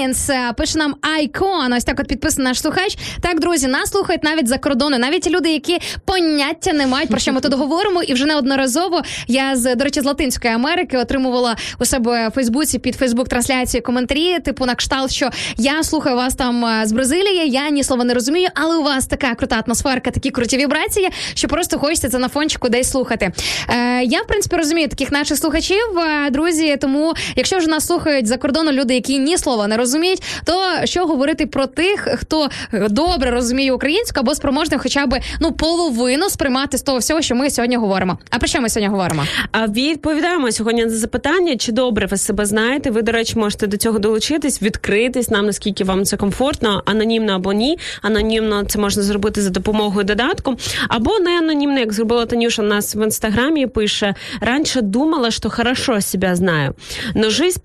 Philippines. Е, Пише нам Айкон. Ось так от підписаний наш слухач. Так, друзі, нас слухають навіть за кордону, навіть люди, які поняття не мають про що ми тут говоримо. І вже неодноразово я з до речі з Латинської Америки отримувала у себе в Фейсбуці під Фейсбук трансляції коментарі, типу на кшталт, що я слухаю вас там е, з Бразилії. Я ні слова не розумію, але у вас така крута атмосферка, такі круті вібрації, що просто хочеться це на фончику десь слухати. Е, я в принципі розумію таких наших слухачів, е, друзі. Тому, якщо вже нас слухають за кордону люди, які ні слова не розуміють, то що говорити про тих, хто добре розуміє українську або спроможний, хоча б ну половину сприймати з того всього, що ми сьогодні говоримо. А про що ми сьогодні говоримо? А відповідаємо сьогодні на запитання, чи добре ви себе знаєте. Ви, до речі, можете до цього долучитись, відкритись нам, наскільки вам це комфортно, анонімно або ні. Анонімно це можна зробити за допомогою додатку, або не анонімно, як зробила Танюша у нас в інстаграмі. Пише раніше думала, що хорошо себя знаю, но жизнь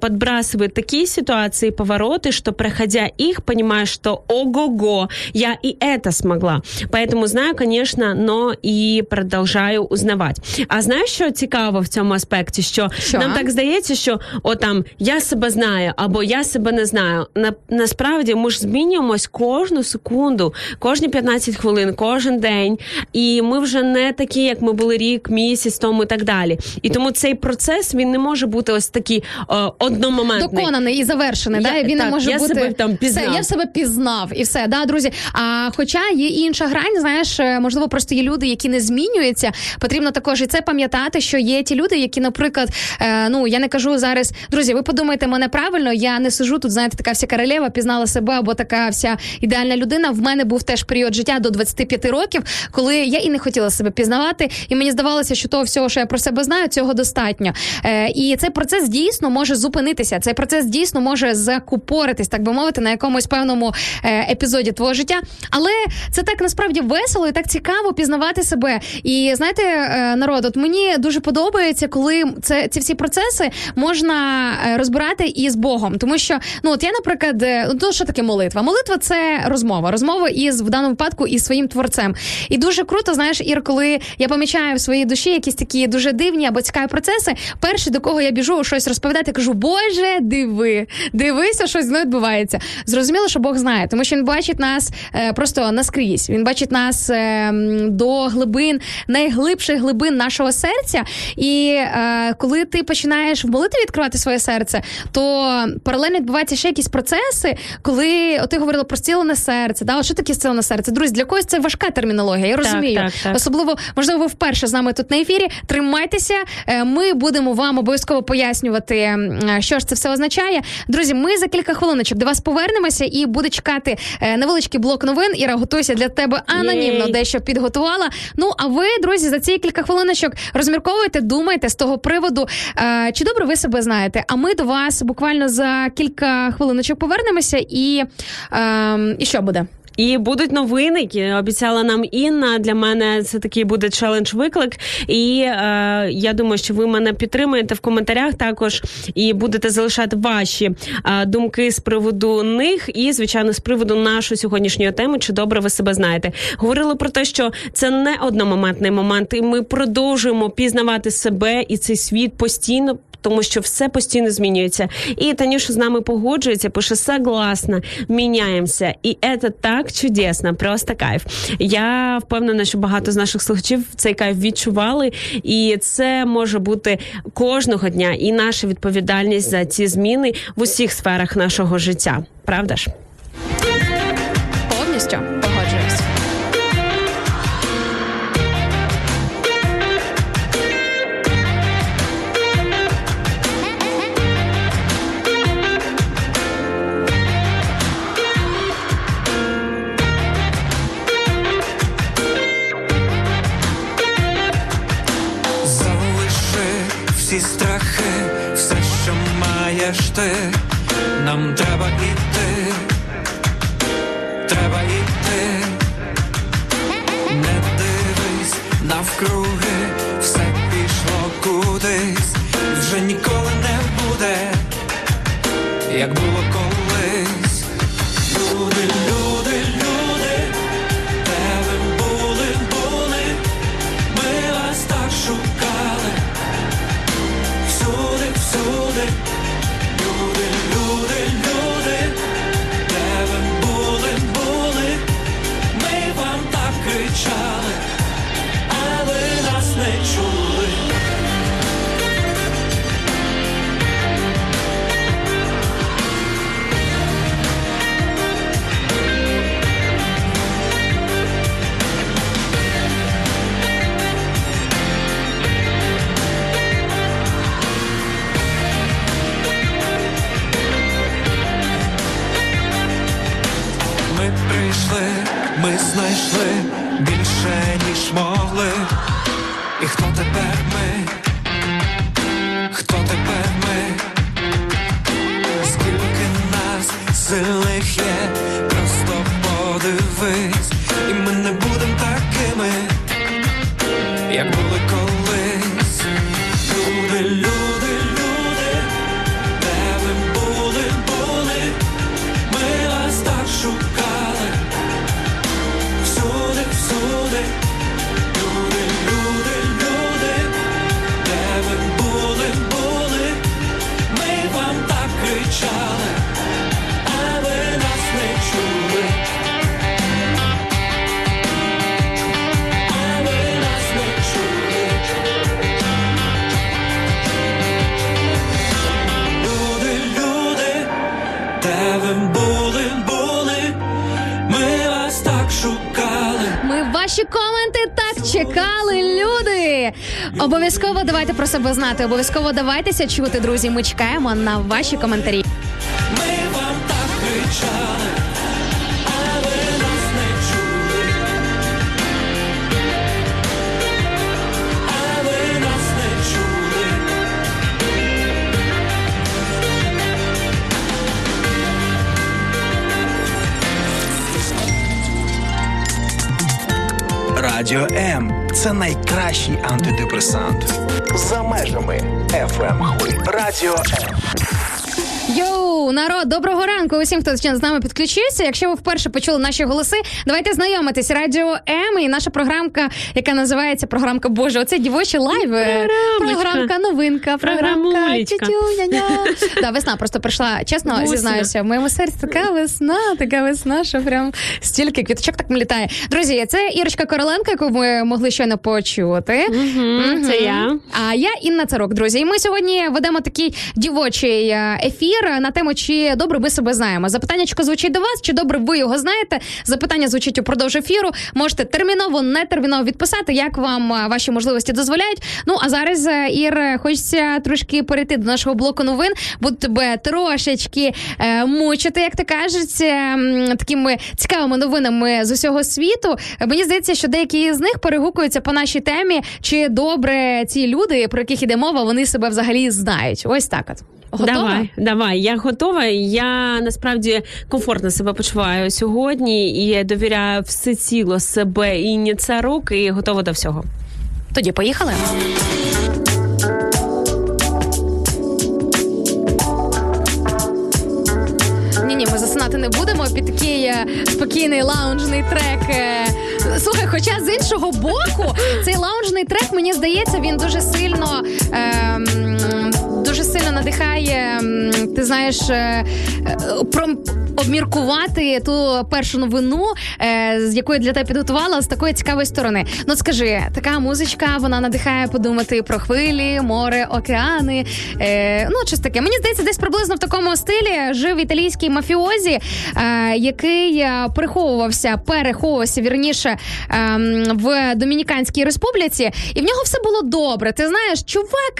подбрасывает такие ситуации и повороты, что проходя их, понимаешь, что ого-го, я и это смогла. Поэтому знаю, конечно, но і продовжаю узнавати. А знаєш, що цікаво в цьому аспекті? Що, Що? нам так здається, що о там я себе знаю або я себе не знаю. На насправді ми ж змінюємось кожну секунду, кожні 15 хвилин, кожен день. І ми вже не такі, як ми були рік, місяць тому і так далі. І тому цей процес він не може бути ось такий о, одномоментний. Доконаний і завершений. Я- да? Він так, не може я бути себе там пізнав. Все, я себе пізнав і все. Да, друзі. А хоча є інша грань, знаєш, е, можливо, просто є люди, які не змінюються. Потрібно також і це пам'ятати, що є ті люди, які, наприклад, е, ну я не кажу зараз, друзі, ви подумайте мене правильно. Я не сижу тут, знаєте, така вся королева, пізнала себе або така вся ідеальна людина. В мене був теж період життя до 25 років, коли я і не хотіла себе пізнавати, і мені здавалося, що того всього, що я про себе знаю, цього достатньо. Е, і цей процес дійсно може зупинитися. Цей процес дійсно може закупоритись, так би мовити, на якомусь певному е, епізоді твого життя. Але це так насправді весело і так цікаво пізнавати себе. І знаєте, е, народ, от мені дуже подобається, коли це ці всі процеси можна е, розбирати і з Богом, тому що ну от я, наприклад, ну то що таке молитва? Молитва це розмова, розмова із в даному випадку із своїм творцем. І дуже круто, знаєш, Ір, коли я помічаю в своїй душі якісь такі дуже дивні або цікаві процеси. Перший, до кого я біжу щось розповідати, кажу: Боже, диви, диви, дивися, щось мною відбувається. Зрозуміло, що Бог знає, тому що він бачить нас е, просто наскрізь. Він бачить нас е, до глибин, найглибших глибин нашого серця. І е, коли ти починаєш в молитві відкривати своє серце, то паралельно відбуваються ще якісь процеси, коли от ти говорила про зцілене серце. Да? От що таке зцілене серце? Друзі, для когось це важка термінологія. Я розумію. так, так. Особливо, можливо, ви вперше з нами тут на ефірі. Тримайтеся. Е, Ми будемо вам обов'язково пояснювати, е, що ж це все означає. Друзі, ми за кілька хвилиночок до вас повернемося і буде чекати е, невеличкий блок новин. Іра, готуйся для тебе анонімно Єй. дещо підготувала. Ну а ви, друзі, за ці кілька хвилиночок розмірковуйте, думайте з того приводу, е, чи добре ви себе знаєте. А ми до вас буквально за кілька хвилиночок повернемося, і, е, і що буде? І будуть новини, які обіцяла нам Інна. Для мене це такий буде челендж-виклик. І е, я думаю, що ви мене підтримуєте в коментарях також і будете залишати ваші е, думки з приводу них, і звичайно, з приводу нашої сьогоднішньої теми, чи добре ви себе знаєте. Говорили про те, що це не одномоментний момент, і ми продовжуємо пізнавати себе і цей світ постійно. Тому що все постійно змінюється. І Танюша з нами погоджується, пише согласна, міняємося. І це так чудесно, просто кайф. Я впевнена, що багато з наших слухачів цей кайф відчували, і це може бути кожного дня і наша відповідальність за ці зміни в усіх сферах нашого життя. Правда ж? Повністю маєш ти, нам треба іти, треба іти, не дивись навкруги, ніж чекали, люди. Обов'язково давайте про себе знати. Обов'язково давайтеся чути, друзі. Ми чекаємо на ваші коментарі. Це найкращий антидепресант. За межами FM. Радіо М. Йоу, народ, доброго ранку усім, хто з нами підключився. Якщо ви вперше почули наші голоси, давайте знайомитись. Радіо М і наша програмка, яка називається програмка Боже. Оце дівочі лайви. Програмка, новинка, програмка тютюня. Да, весна просто прийшла. Чесно зізнаюся, в моєму серці така весна, така весна, що прям стільки квіточок так літає. Друзі, це Ірочка Короленко, яку ми могли щойно почути. Це я. А я Інна Царук, друзі. І ми сьогодні ведемо такий дівочий ефір на тему, чи добре ми себе знаємо. Запитаннячко звучить до вас, чи добре ви його знаєте. Запитання звучить упродовж ефіру. Можете терміново, не терміново відписати, як вам е, ваші можливості дозволяють. Ну а зараз, е, Ір, е, хочеться трошки перейти до нашого блоку новин. Буду тебе трошечки е, мучити, як то кажуть, такими цікавими новинами з усього світу. Мені здається, що деякі з них перегукуються по нашій темі, чи добре ці люди, про яких іде мова, вони себе взагалі знають. Ось так от. Готова? Давай, давай, я готова. Я насправді комфортно себе почуваю сьогодні і довіряю всеціло себе і Царук, і готова до всього. Тоді поїхали. Ні, ні, ми засинати не будемо під такий е, спокійний лаунжний трек. е. Слухай, хоча з іншого боку, цей лаунжний трек, мені здається, він дуже сильно. ем, сильно надихає, ти знаєш, е, е, про обміркувати ту першу новину, е, з якої для тебе підготувала з такої цікавої сторони. Ну скажи, така музичка вона надихає подумати про хвилі, море, океани. Ну, щось таке. Мені здається, десь приблизно в такому стилі жив італійський мафіозі, який приховувався, переховувався вірніше ем, в Домініканській республіці, і в нього все було добре. Ти знаєш, чувак,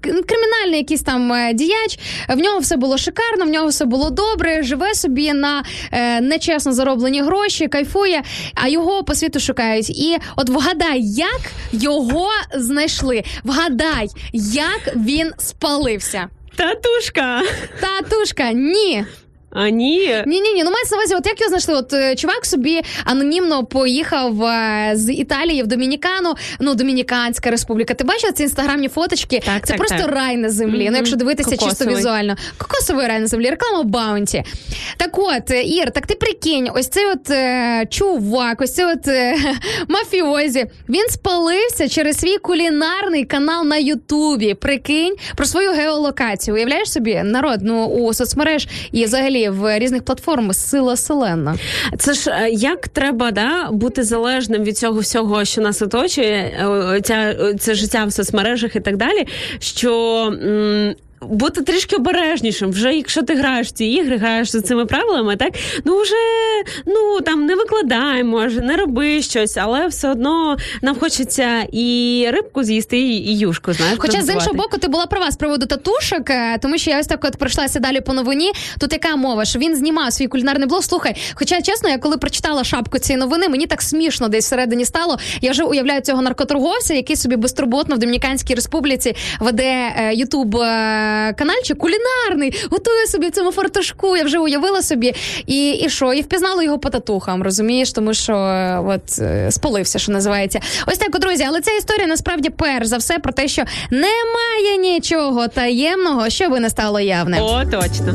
кримінальний якийсь там е, діяч, в нього все було шикарно, в нього все було добре, живе собі на е, нечесно зароблені гроші, кайфує, а його по світу шукають. І от вгадай, як його знайшли. Вгадай, як він спалився. Татушка! Татушка, ні. А ні. Ні, ні, ні. Ну мається на увазі, от як його знайшли? От е, чувак собі анонімно поїхав е, з Італії в Домінікану. Ну, Домініканська республіка. Ти бачила ці інстаграмні фоточки? Так, Це так, просто так. рай на землі. Мгм. Ну, якщо дивитися чисто візуально. Кокосовий рай на землі, реклама Баунті. Так от, е, Ір, так ти прикинь, ось цей от е, чувак, ось цей от е, мафіозі. Він спалився через свій кулінарний канал на Ютубі. Прикинь про свою геолокацію. Уявляєш собі, народ, ну у соцмереж і взагалі в різних платформах сила селена. Це ж е, як треба да, бути залежним від цього всього, що нас оточує, е, ця, це життя в соцмережах і так далі. Що м, бути трішки обережнішим. Вже якщо ти граєш в ці ігри, граєш за цими правилами, так ну вже ну там не викладай, може, не роби щось, але все одно нам хочеться і рибку з'їсти, і, юшку. Знаєш, Хоча з іншого боку, ти була права з приводу татушок, е, тому що я ось так от пройшлася далі по новині. Тут яка мова, що він знімав свій кулінарний блог. Слухай, хоча чесно, я коли прочитала шапку цієї новини, мені так смішно десь всередині стало. Я вже уявляю цього наркоторговця, який собі безтурботно в Домініканській республіці веде е, ютуб е, канальчик кулінарний, готує собі в цьому фартушку. Я вже уявила собі. І, і що? І впізнала його по татухам, розумієш, тому що е, от е, спалився, що називається. Ось так, друзі, але ця історія насправді перш за все про те, що немає нічого таємного, що би не стало явним. О, точно.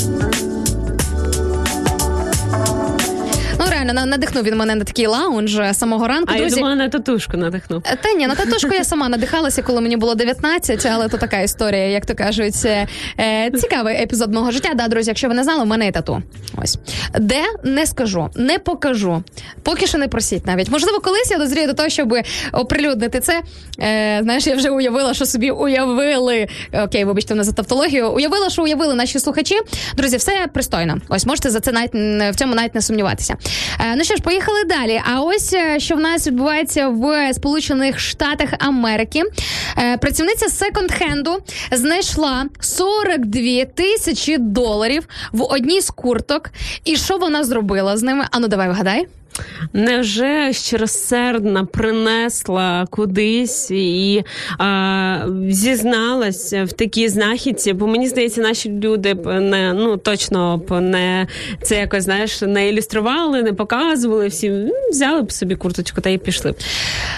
Реально на- надихнув він мене на такий лаунж е, самого ранку. А я друзі. думала, на татушку надихнув. Е, Та ні, на татушку я сама надихалася, коли мені було 19, але то така історія, як то кажуть. Е, цікавий епізод мого життя. Да, друзі, якщо ви не знали, у мене є тату. Ось де не скажу, не покажу. Поки що не просіть навіть. Можливо, колись я дозрію до того, щоб оприлюднити це. Е, знаєш, я вже уявила, що собі уявили. Окей, вибачте мене за тавтологію. Уявила, що уявили наші слухачі. Друзі, все пристойно. Ось можете за це навіть в цьому навіть не сумніватися. Е, ну що ж, поїхали далі. А ось е, що в нас відбувається в Сполучених Штатах Америки. Е, працівниця секонд-хенду знайшла 42 тисячі доларів в одній з курток. І що вона зробила з ними? Ану, давай вгадай. Невже щиросердна принесла кудись і а, зізналась в такій знахідці? Бо мені здається, наші люди б не ну точно б не це якось знаєш не ілюстрували, не показували всім. Взяли б собі курточку та й пішли.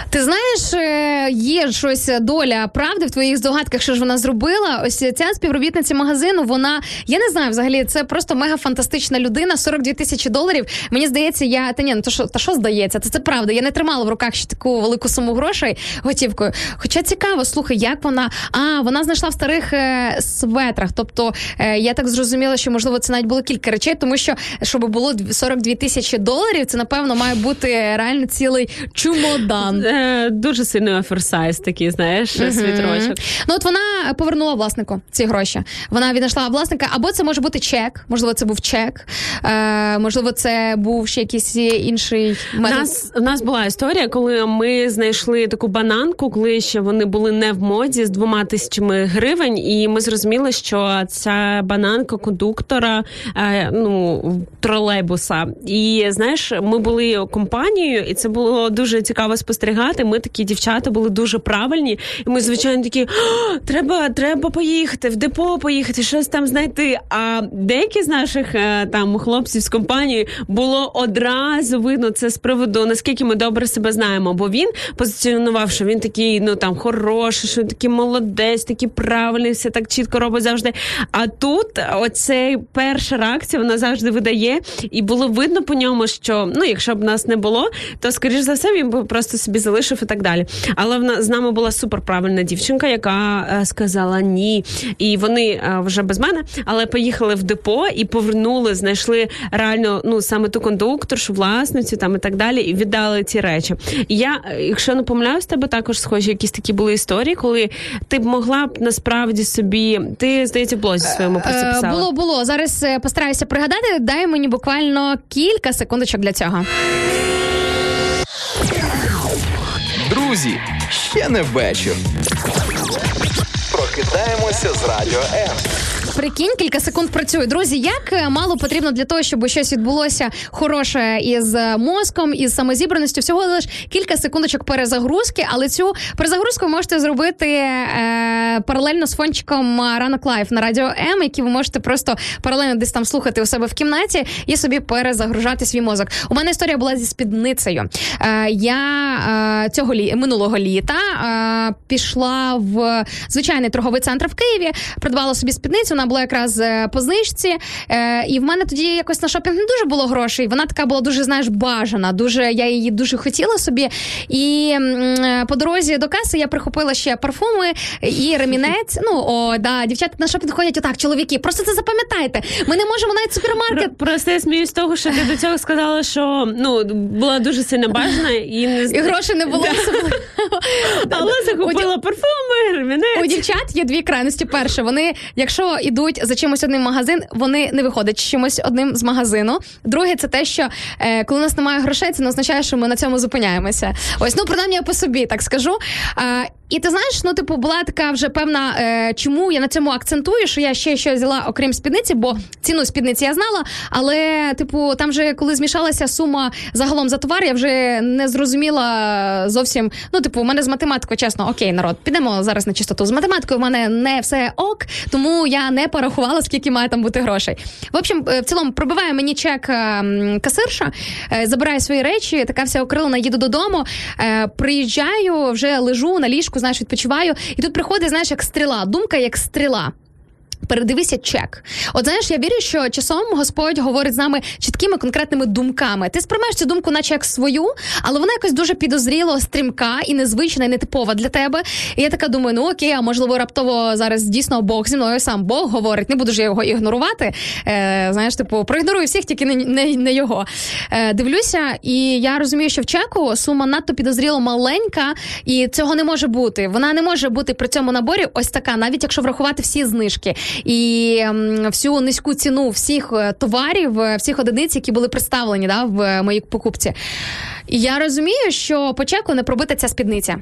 Ти знаєш, е, є щось доля правди в твоїх здогадках, що ж вона зробила. Ось ця співробітниця магазину. Вона я не знаю, взагалі це просто мега фантастична людина. 42 тисячі доларів. Мені здається, я та ні, ну то що та що здається? Це це правда. Я не тримала в руках ще таку велику суму грошей готівкою. Хоча цікаво, слухай, як вона а вона знайшла в старих е, светрах. Тобто е, я так зрозуміла, що можливо це навіть було кілька речей, тому що щоб було 42 тисячі доларів, це напевно має бути реально цілий чумодан. Е, дуже сильний оферсайз такий, знаєш, світрочок. Ну от вона повернула власнику ці гроші. Вона віднайшла власника, або це може бути чек, можливо, це був чек, е, можливо, це був ще якийсь інший У метод. нас, у нас була історія, коли ми знайшли таку бананку, коли ще вони були не в моді з двома тисячами гривень, і ми зрозуміли, що ця бананка кондуктора е, ну, тролейбуса. І знаєш, ми були компанією, і це було дуже цікаво спостерігати. Ми такі дівчата були дуже правильні, і ми, звичайно, такі треба, треба поїхати в депо, поїхати, щось там знайти. А деякі з наших е, там хлопців з компанії було одразу видно це з приводу наскільки ми добре себе знаємо. Бо він позиціонував, що він такий, ну там хороший, що він такий молодець, такий правильний, все так чітко робить завжди. А тут оцей перша реакція вона завжди видає, і було видно по ньому, що ну, якщо б нас не було, то скоріш за все він би просто собі залишив і так далі. Але в з нами була суперправильна дівчинка, яка е, сказала ні. І вони е, вже без мене, але поїхали в депо і повернули, знайшли реально ну саме ту кондукторшу, власницю там і так далі, і віддали ці речі. І я, якщо не помиляюсь, тебе також схожі якісь такі були історії, коли ти б могла б насправді собі, ти здається, в блозі своєму про це Е, писала. було, було. Зараз е, постараюся пригадати. Дай мені буквально кілька секундочок для цього. Друзі, ще не вечір. Прокидаємося з радіо М. Прикинь, кілька секунд працює. Друзі, як е, мало потрібно для того, щоб щось відбулося хороше із е, мозком, із самозібраністю, всього лише кілька секундочок перезагрузки, але цю перезагрузку ви можете зробити е, паралельно з фончиком е, Ранок Live на радіо М, який ви можете просто паралельно десь там слухати у себе в кімнаті і собі перезагружати свій мозок. У мене історія була зі спідницею. Е, я е, цього лі... минулого літа е, пішла в звичайний торговий центр в Києві, придбала собі спідницю. Вона була якраз е, по знижці. Е, і в мене тоді якось на шопінг не дуже було грошей. Вона така була дуже, знаєш, бажана. Дуже я її дуже хотіла собі. І е, по дорозі до каси я прихопила ще парфуми і ремінець. Ну о, да, дівчата на шопінг ходять отак, чоловіки. Просто це запам'ятайте. Ми не можемо навіть супермаркет. Просто я сміюсь з того, що ти до цього сказала, що ну була дуже сильно бажана і не І грошей не було. Але захопила парфуми, ремінець. У дівчат є дві крайності. Перше, вони, якщо йдуть за чимось одним магазин, вони не виходять з чимось одним з магазину. Друге, це те, що е, коли у нас немає грошей, це не означає, що ми на цьому зупиняємося. Ось, ну принаймні я по собі так скажу. Е, і ти знаєш, ну типу, була така вже певна, е, чому я на цьому акцентую, що я ще щось взяла окрім спідниці, бо ціну спідниці я знала. Але, типу, там вже коли змішалася сума загалом за товар, я вже не зрозуміла зовсім. Ну, типу, у мене з математикою, чесно, окей, народ, підемо зараз на чистоту. З математикою в мене не все ок, тому я не порахувала, скільки має там бути грошей. В общем, е, в цілому пробиває мені чек е, касирша, е, забираю свої речі, така вся окрилена, їду додому. Приїжджаю, вже лежу на ліжку, знаєш, відпочиваю. І тут приходить, знаєш, як стріла, думка як стріла. Передивися чек. От знаєш, я вірю, що часом Господь говорить з нами чіткими конкретними думками. Ти сприймаєш цю думку, наче як свою, але вона якось дуже підозріло стрімка і незвична, і нетипова для тебе. І я така думаю, ну окей, а можливо, раптово зараз дійсно Бог зі мною сам Бог говорить. Не буду ж я його ігнорувати. Е, знаєш, типу, проігнорую всіх, тільки не, не, не його. Е, дивлюся, і я розумію, що в чеку сума надто підозріло маленька, і цього не може бути. Вона не може бути при цьому наборі ось така, навіть якщо врахувати всі знижки і всю низьку ціну всіх е, товарів, е, всіх одиниць, які були представлені да, в е, моїй покупці. І я розумію, що по чеку не пробита ця спідниця.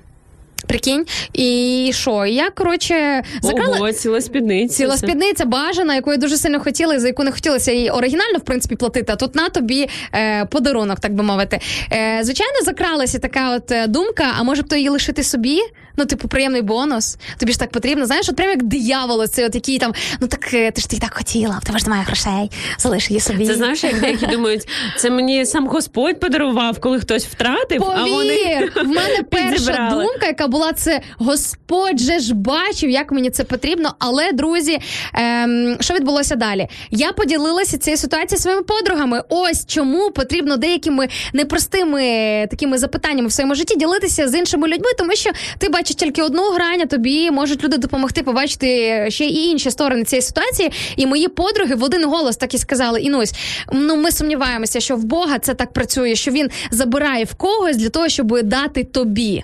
Прикинь, і що? Я коротше закрала Ого, ціла спідниця. ціла спідниця бажана, яку я дуже сильно хотіла, і за яку не хотілося її оригінально в принципі платити. А тут на тобі е, подарунок, так би мовити. Е, звичайно, закралася така от е, думка. А може б то її лишити собі? Ну, типу, приємний бонус. Тобі ж так потрібно. Знаєш, от прямо як диявол, це от який там, ну так е, ти ж ти так хотіла, в тебе ж немає грошей, залиш її собі. Це знаєш, як деякі думають, це мені сам Господь подарував, коли хтось втратив, а вони в мене перша думка, яка була це Господь же ж бачив, як мені це потрібно. Але друзі, ем, що відбулося далі? Я поділилася цією ситуацією своїми подругами. Ось чому потрібно деякими непростими такими запитаннями в своєму житті ділитися з іншими людьми, тому що ти бачиш тільки одну грань, а тобі можуть люди допомогти побачити ще і інші сторони цієї ситуації. І мої подруги в один голос так і сказали: Інусь, ну ми сумніваємося, що в Бога це так працює, що він забирає в когось для того, щоб дати тобі.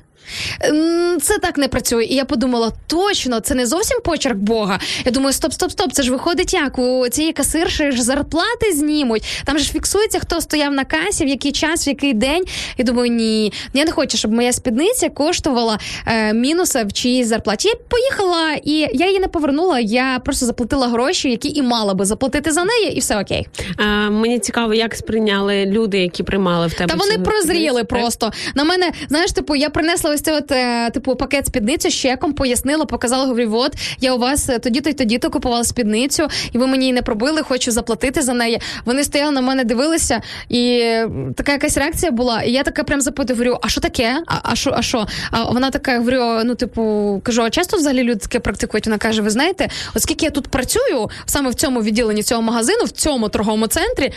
Це так не працює. І я подумала, точно, це не зовсім почерк Бога. Я думаю, стоп, стоп, стоп. Це ж виходить як у цієї касирші ж зарплати знімуть. Там же ж фіксується, хто стояв на касі, в який час, в який день. І думаю, ні, я не хочу, щоб моя спідниця коштувала е, мінуса в чиїсь зарплаті. Я поїхала і я її не повернула. Я просто заплатила гроші, які і мала би заплатити за неї, і все окей. А, мені цікаво, як сприйняли люди, які приймали в тебе. Та вони прозріли просто. На мене, знаєш, типу, я принесла ось цей от, е, типу, пакет спідниці з чеком, пояснила, показала, говорю, от, я у вас е, тоді-то й тоді-то купувала спідницю, і ви мені її не пробили, хочу заплатити за неї. Вони стояли на мене, дивилися, і така якась реакція була. І я така прям запитую, говорю, а що таке? А що, а що? А вона така, говорю, ну, типу, кажу, а часто взагалі люди таке практикують? Вона каже: ви знаєте, оскільки я тут працюю саме в цьому відділенні цього магазину, в цьому торговому центрі.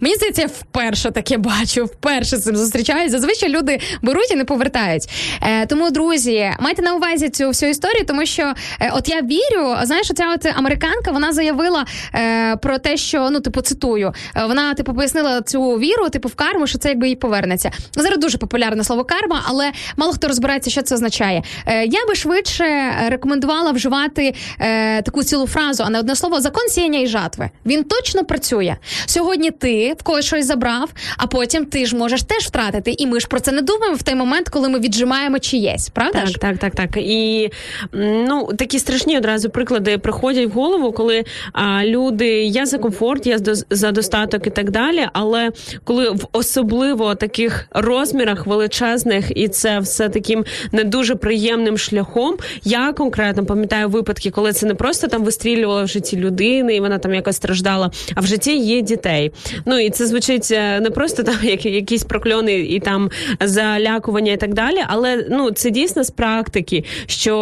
Мені здається, я вперше таке бачу, вперше з цим зустрічаюсь. Зазвичай люди беруть і не повертають. Е, тому, друзі, майте на увазі цю всю історію, тому що е, от я вірю, знаєш, оця от американка вона заявила е, про те, що ну, типу, цитую, е, вона типу пояснила цю віру, типу, в карму, що це якби їй повернеться. Зараз дуже популярне слово карма, але мало хто розбирається, що це означає. Е, я би швидше рекомендувала вживати е, таку цілу фразу, а не одне слово закон сіяння і жатви. Він точно працює. Сьогодні ти в когось щось забрав, а потім ти ж можеш теж втратити. І ми ж про це не думаємо в той момент, коли ми віджимаємо чиєсь, правда Так, ж? так, так, так. І ну такі страшні одразу приклади приходять в голову, коли а, люди я за комфорт, я за- достаток і так далі. Але коли в особливо таких розмірах величезних, і це все таким не дуже приємним шляхом. Я конкретно пам'ятаю випадки, коли це не просто там вистрілювало в житті людини, і вона там якось страждала, а в житті є дітей. Ну і це звучить е, не просто там як, якісь прокльони і там залякування і так далі, але ну це дійсно з практики, що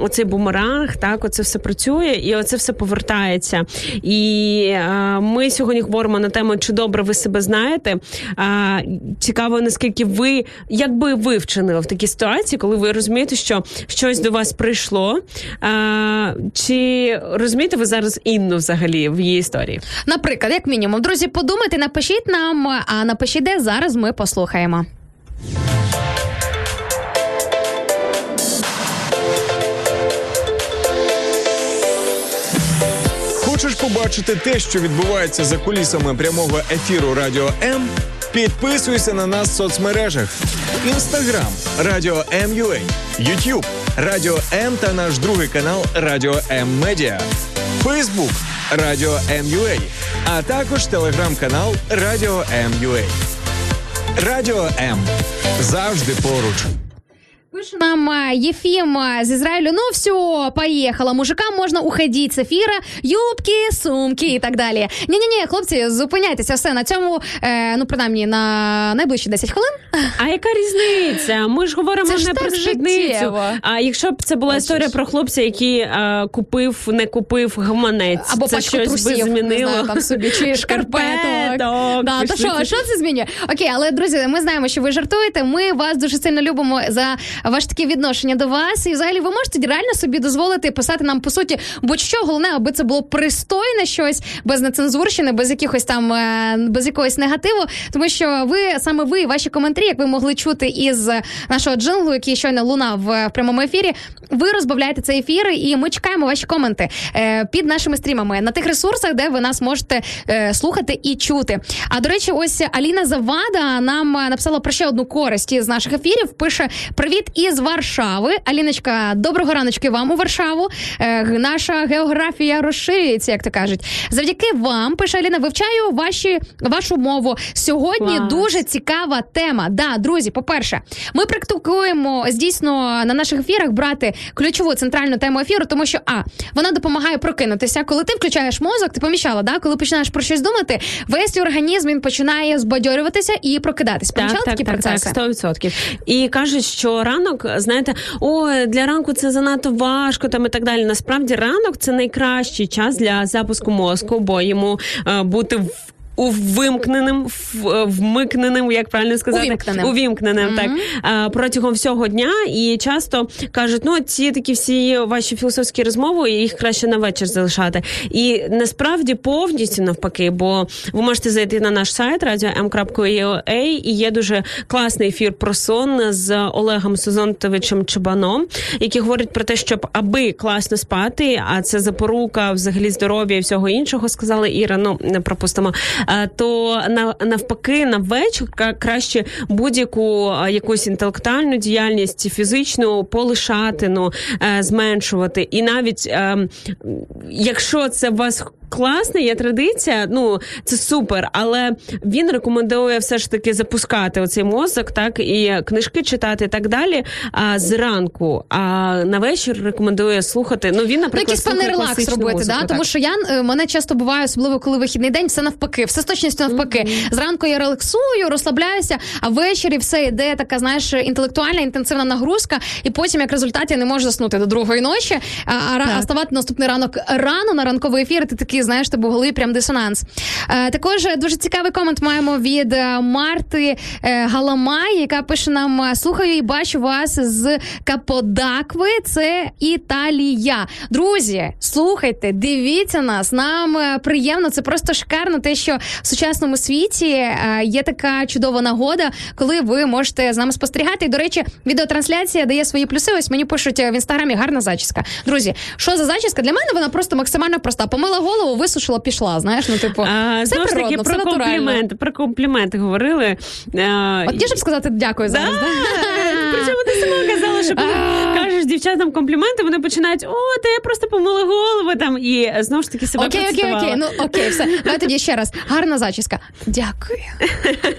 оцей бумеранг, так, оце все працює, і оце все повертається. І е, ми сьогодні говоримо на тему, чи добре ви себе знаєте. Е, цікаво, наскільки ви, як би ви вчинили в такій ситуації, коли ви розумієте, що щось до вас прийшло. Е, чи розумієте ви зараз Інну взагалі в її історії? Наприклад, як мінімум, друзі, подумайте, думаєте, напишіть нам, а напишіть де зараз ми послухаємо. Хочеш побачити те, що відбувається за кулісами прямого ефіру Радіо М? Підписуйся на нас в соцмережах: Інстаграм Радіо М.Ю.А. Ютуб Радіо М та наш другий канал Радіо М Медіа, Фейсбук. Радіо М.Ю.А., а також телеграм-канал Радіо М.Ю.А. Радіо М завжди поруч. Пише нам а, Ефим а, з Ізраїлю. Ну все, поїхала. Мужикам можна уходити з ефіра, юбки, сумки і так далі. Ні, ні, ні, хлопці, зупиняйтеся все на цьому. Е, ну принаймні на найближчі 10 хвилин. А яка різниця? Ми ж говоримо Це ж не про життєво. А якщо б це була історія про хлопця, який е, купив, не купив гаманець, Або це щось би трусів, не знаю, там собі, чи. Шкарпеток, Да, то що, що це змінює? Окей, але друзі, ми знаємо, що ви жартуєте. Ми вас дуже сильно любимо за ваше таке відношення до вас. І взагалі ви можете реально собі дозволити писати нам по суті будь-що. Головне, аби це було пристойне щось без нецензурщини, без якихось там е, без якогось негативу. Тому що ви саме ви, ваші коментарі, як ви могли чути із нашого джинглу, який щойно лунав в прямому ефірі. Ви розбавляєте цей ефір, і ми чекаємо ваші коменти е, під нашими стрімами на тих ресурсах, де ви нас можете е, слухати і чути. А до речі, ось Аліна Завада нам написала про ще одну користь із наших ефірів. Пише привіт із Варшави. Аліночка, доброго раночки вам у Варшаву. Е, наша географія розширюється, як то кажуть. Завдяки вам, пише Аліна, вивчаю ваші вашу мову. Сьогодні Клас. дуже цікава тема. Да, друзі, по-перше, ми практикуємо дійсно на наших ефірах брати ключову центральну тему ефіру, тому що а вона допомагає прокинутися. Коли ти включаєш мозок, ти помічала, да? коли починаєш про щось думати, весь організм він починає збадьорюватися і прокидатись. Помічала такі процеси? Так, 100%. І кажуть, що ранок, знаєте, ой, для ранку це занадто важко там і так далі. Насправді ранок це найкращий час для запуску мозку, бо йому е, бути в. Увимкненим, е, вмикненим, як правильно сказати, Увімкненим. увімкненим так е, протягом всього дня. І часто кажуть, ну ці такі всі ваші філософські розмови, їх краще на вечір залишати. І насправді повністю навпаки, бо ви можете зайти на наш сайт radio.m.ua і є дуже класний ефір про сон з Олегом Сезонтовичем Чебаном, який говорить про те, щоб аби класно спати, а це запорука взагалі здоров'я і всього іншого, сказала Іра. Ну не пропустимо. Е, То навпаки, на вечір краще будь-яку е, якусь інтелектуальну діяльність, фізичну полишати, ну е, зменшувати. І навіть е, якщо це вас класна є традиція, ну це супер, але він рекомендує все ж таки запускати оцей мозок, так і книжки читати і так далі. А зранку, а на вечір рекомендує слухати. Ну він, Ну, наприклад, якийсь певний слухає релакс робити, музику, да? так. тому що я е, мене часто буває, особливо коли вихідний день, все навпаки, все з точністю навпаки. Зранку я релаксую, розслабляюся, а ввечері все йде така, знаєш, інтелектуальна інтенсивна нагрузка, і потім, як результат, я не можу заснути до другої ночі, а, а, а ставати наступний ранок рано на ранковий ефір. Ти такий, знаєш, тебе в голові прям дисонанс. Е, також е, дуже цікавий комент маємо від е, Марти Галамай, яка пише нам: слухаю і бачу вас з Каподакви. Це Італія. Друзі, слухайте, дивіться нас. Нам приємно. Це просто шикарно. Те, що в сучасному світі є така чудова нагода, коли ви можете з нами спостерігати. І до речі, відеотрансляція дає свої плюси. Ось мені пишуть в інстаграмі гарна зачіска. Друзі, що за зачіска? Для мене вона просто максимально проста. Помила голову, висушила, пішла. Знаєш, ну типу, А, все таки, природно, все про натурально. компліменти, про компліменти говорили. А, От є, щоб сказати дякую Да. зараз. Да? Причому ти сама казала, що кажеш дівчатам компліменти, вони починають: о, та я просто помила голову там і знову ж таки себе Окей, окей, окей. Ну окей, все. Давай тоді ще раз. Гарна зачіска. Дякую.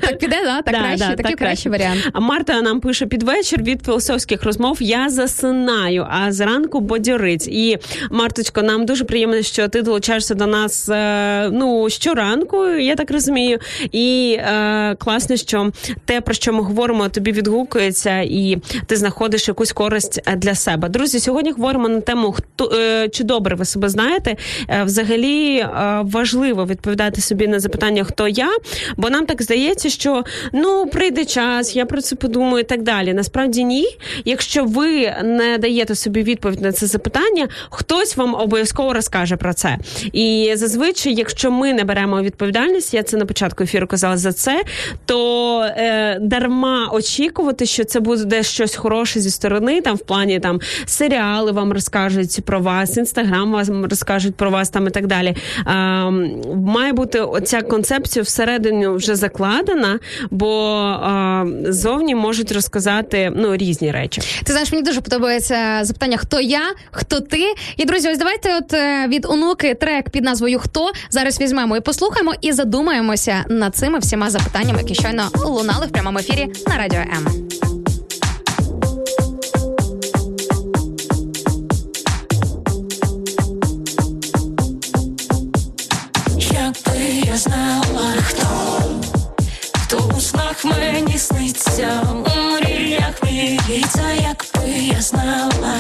Так піде, да? Так Да, краще, да, такий так кращий варіант. А Марта нам пише під вечір від філософських розмов. Я засинаю, а зранку бодьорить. І Марточко, нам дуже приємно, що ти долучаєшся до нас е, ну щоранку, я так розумію. І е, класно, що те, про що ми говоримо, тобі відгукується, і ти знаходиш якусь користь е, для себе. Друзі, сьогодні говоримо на тему хто е, чи добре ви себе знаєте. Е, взагалі е, важливо відповідати собі на запитання, хто я, бо нам так здається, що ну прийде час, я про це подумаю і так далі. Насправді ні. Якщо ви не даєте собі відповідь на це запитання, хтось вам обов'язково розкаже про це. І зазвичай, якщо ми не беремо відповідальність, я це на початку ефіру казала за це, то е, дарма очікувати, що це буде щось хороше зі сторони, там в плані там серіали вам розкажуть про вас, інстаграм вам розкажуть про вас там і так далі. А, має бути оця концепція всередині вже закладена, бо а, зовні можуть розказати ну різні речі. Ти знаєш, мені дуже подобається запитання: хто я, хто ти. І друзі, ось давайте, от е, від онуки трек під назвою Хто? зараз візьмемо і послухаємо, і задумаємося над цими всіма запитаннями, які щойно лунали в прямому ефірі на радіо М. Я знала, хто, хто у снах мені сниться, у мріях міряється, якби я знала,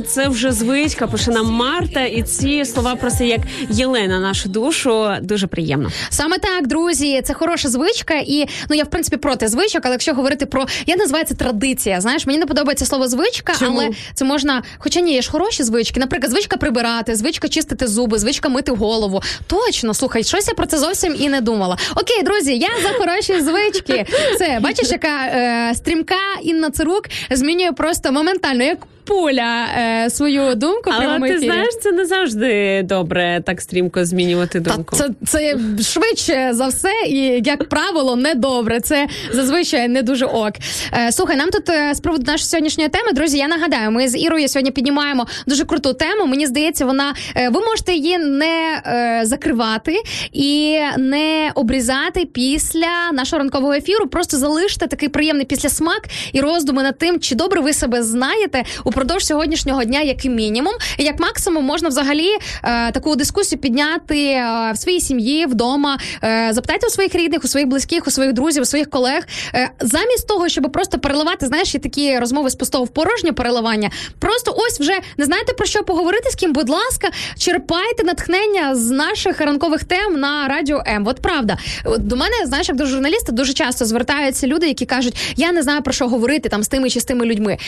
це вже звичка. Пише нам Марта, і ці слова просто як Єлена нашу душу. Дуже приємно. Саме так, друзі, це хороша звичка, і ну я в принципі проти звичок, але якщо говорити про я називаю це традиція. Знаєш, мені не подобається слово звичка, Чому? але це можна, хоча ні, є ж хороші звички. Наприклад, звичка прибирати, звичка чистити зуби, звичка мити голову. Точно, слухай, щось я про це зовсім і не думала. Окей, друзі, я за хороші звички. Це бачиш, яка е, стрімка Інна Цирук змінює просто моментально, як пуля е, свою думку. Але ти ефірі. знаєш, це не завжди добре так стрімко змінювати Та думку. це, це швидше за все, і як правило, не добре. Це зазвичай не дуже ок. Е, слухай, нам тут е, з приводу нашої сьогоднішньої теми, друзі, я нагадаю, ми з Ірою сьогодні піднімаємо дуже круту тему. Мені здається, вона е, ви можете її не е, закривати і не обрізати після нашого ранкового ефіру. Просто залиште такий приємний післясмак і роздуми над тим, чи добре ви себе знаєте у впродовж сьогоднішнього дня, як і мінімум, і як максимум можна взагалі е, таку дискусію підняти е, в своїй сім'ї вдома. Е, запитайте у своїх рідних, у своїх близьких, у своїх друзів, у своїх колег. Е, замість того, щоб просто переливати, знаєш, є такі розмови з пустого в порожнє переливання. Просто ось вже не знаєте про що поговорити з ким. Будь ласка, черпайте натхнення з наших ранкових тем на радіо М. От правда, до мене, знаєш, як до журналіста дуже часто звертаються люди, які кажуть, я не знаю про що говорити там з тими чи з тими людьми.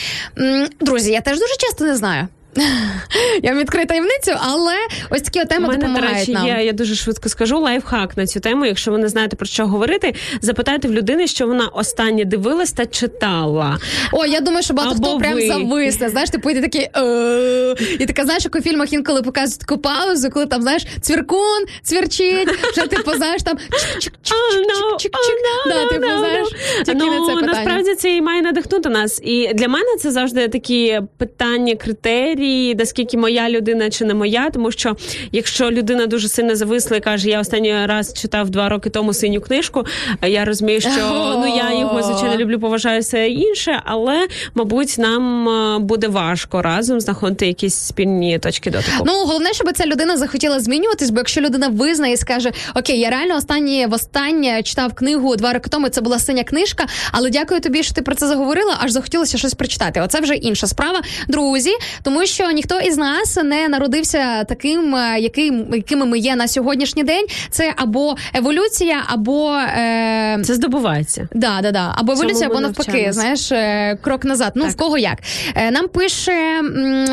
Друзі, я теж дуже часто не знаю. Я вам відкрию таємницю, але ось такі теми мене, до допомагають речі, нам. є, я дуже швидко скажу лайфхак на цю тему. Якщо ви не знаєте про що говорити, запитайте в людини, що вона останнє дивилась та читала. О, я думаю, що багато Або хто прям ви. зависне. Знаєш, ти поїде такий і така, знаєш, як у фільмах інколи показують таку паузу, коли там знаєш цвіркун, цвірчить, вже типу, знаєш, там чик-чик-чик-чик-чик. Да, типу, знаєш, тільки на це ну, насправді це і має надихнути нас. І для мене це завжди такі питання, критерії, наскільки моя людина чи не моя. Тому що якщо людина дуже сильно зависла і каже, я останній раз читав два роки тому синю книжку, я розумію, що ну я його звичайно люблю, поважаю все інше, але мабуть нам е, буде важко разом знаходити якісь спільні точки дотику. Ну головне, щоб ця людина захотіла змінюватись, бо якщо людина визнає і скаже: Окей, я реально останнє востаннє читав книгу два роки тому. Це була синя книжка, але дякую тобі, що ти про це заговорила. Аж захотілося щось прочитати. Оце вже інша справа, друзі, тому що ніхто із нас не народився таким, е, яким якими ми є на сьогоднішній день. Це або еволюція, або е... це здобувається. Да, да, да. Або еволюція, або навпаки, знаєш, е, крок назад. Ну, в кого як. Е, Нам пише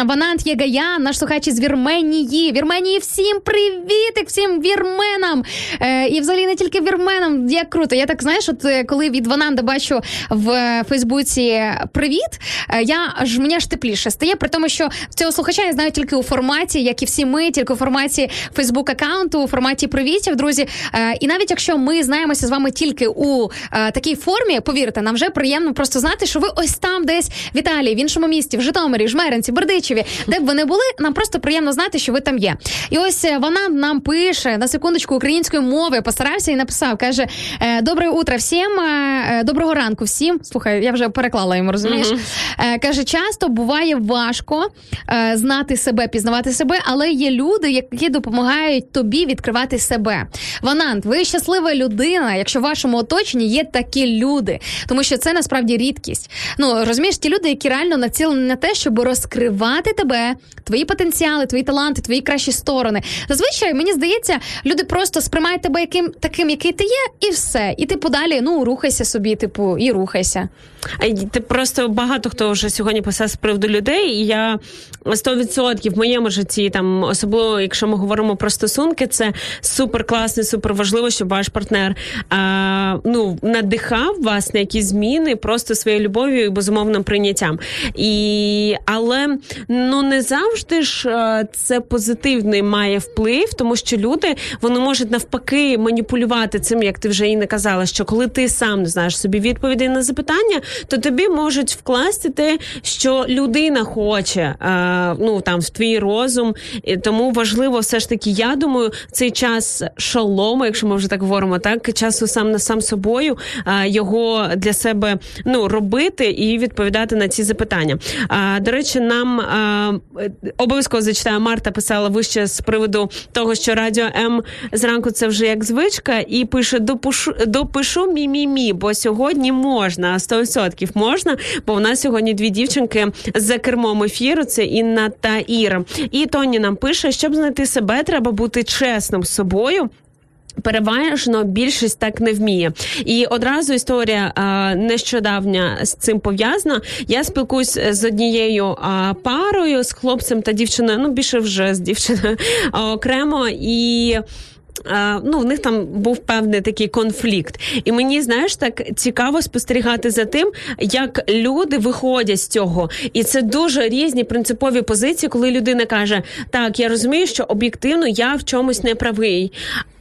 Ванант Єгаян, наш слухач із Вірменії. Вірменії всім привітик, всім вірменам. Е, І взагалі не тільки вірменам. Як круто. Я так знаєш, от коли від Вананда бачу в Фейсбуці привіт, я аж мені аж тепліше стає, при тому, що цього слухача я знаю тільки у форматі, як і всі ми, тільки у форматі Фейсбук аккаунту, у форматі привітів, друзі. Е, І навіть якщо ми знаємося з вами тільки у е, такій формі, повірте, нам вже приємно просто знати, що ви ось там, десь в Італії, в іншому місті, в Житомирі, Жмеринці, Бердичеві, де б ви не були, нам просто приємно знати, що ви там є. І ось е, вона нам пише на секундочку української мови, постарався і написав. каже: Добре утро всім, доброго ранку всім. Слухай, я вже переклала йому, розумієш? Е, Каже, часто буває важко знати себе, пізнавати себе, але є люди, які допомагають тобі відкривати себе. Ванант, ви щаслива людина, якщо в вашому оточенні є такі люди, тому що це насправді рідкість. Ну розумієш, ті люди, які реально націлені на те, щоб розкривати тебе, твої потенціали, твої таланти, твої кращі сторони. Зазвичай мені здається, люди просто сприймають тебе яким таким, який ти є, і все. І ти подалі ну рухайся собі, типу, і рухайся. Й- Ти просто багато хто вже сьогодні писав з приводу людей, і я 100% в моєму житті, там особливо якщо ми говоримо про стосунки, це супер класно, супер важливо, щоб ваш партнер а, ну надихав вас на якісь зміни просто своєю любов'ю і безумовним прийняттям. І але ну не завжди ж е, це позитивний має вплив, тому що люди вони можуть навпаки маніпулювати цим, як ти вже і не казала, що коли ти сам не знаєш собі відповідей на запитання, то тобі можуть вкласти те, що людина хоче, е, ну там в твій розум. І тому важливо, все ж таки, я думаю, цей час шолому, якщо ми вже так говоримо, так часу сам на сам собою е, його для себе ну робити і відповідати на ці запитання. А, до речі, нам е, обов'язково зачитаю, Марта писала вище з приводу того, що радіо М зранку це вже як звичка, і пише допишу, допишу мі-мі-мі, бо сьогодні можна 100% можна, бо в нас сьогодні дві дівчинки за кермом ефіру. Це Інна та Іра. І Тоні нам пише, щоб знайти себе, треба бути чесним з собою. Переважно більшість так не вміє, і одразу історія а, нещодавня з цим пов'язана. Я спілкуюсь з однією а, парою з хлопцем та дівчиною. Ну більше вже з дівчиною а, окремо і. А, Ну, в них там був певний такий конфлікт, і мені знаєш так цікаво спостерігати за тим, як люди виходять з цього, і це дуже різні принципові позиції, коли людина каже: Так, я розумію, що об'єктивно я в чомусь не правий.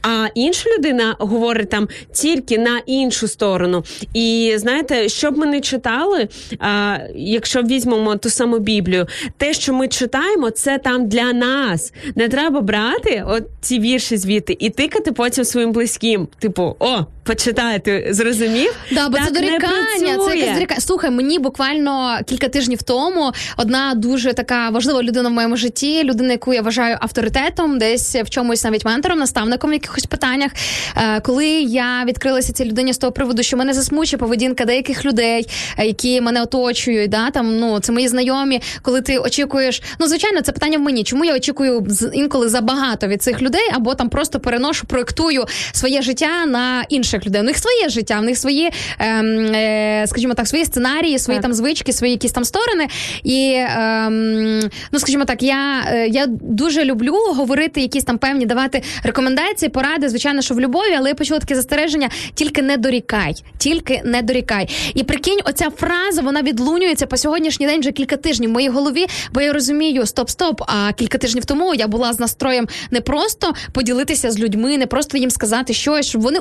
А інша людина говорить там тільки на іншу сторону. І знаєте, що б ми не читали, а, якщо візьмемо ту саму Біблію, те, що ми читаємо, це там для нас. Не треба брати от ці вірші звідти і тикати потім своїм близьким. Типу, о, почитати, зрозумів? Да, бо так це дорікання. Це якесь дорікання. Слухай, мені буквально кілька тижнів тому одна дуже така важлива людина в моєму житті, людина, яку я вважаю авторитетом, десь в чомусь навіть ментором, наставником в якихось питаннях. Е, Коли я відкрилася цій людині з того приводу, що мене засмучує поведінка деяких людей, е, які мене оточують, да там ну це мої знайомі. Коли ти очікуєш, ну звичайно, це питання в мені. Чому я очікую інколи забагато від цих людей, або там просто переношу, проектую своє життя на інших людей. У них своє життя, в них свої, ем, е, скажімо так, свої сценарії, свої Так. там звички, свої якісь там сторони. І ем, ну, скажімо так, я, е, я дуже люблю говорити якісь там певні давати рекомендації, поради, звичайно, що в любові, але я почула таке застереження: тільки не дорікай, тільки не дорікай. І прикинь, оця фраза вона відлунюється по сьогоднішній день вже кілька тижнів в моїй голові, бо я розумію, стоп, стоп. А кілька тижнів тому я була з настроєм не просто поділитися з людьми, не просто їм сказати щось, щоб вони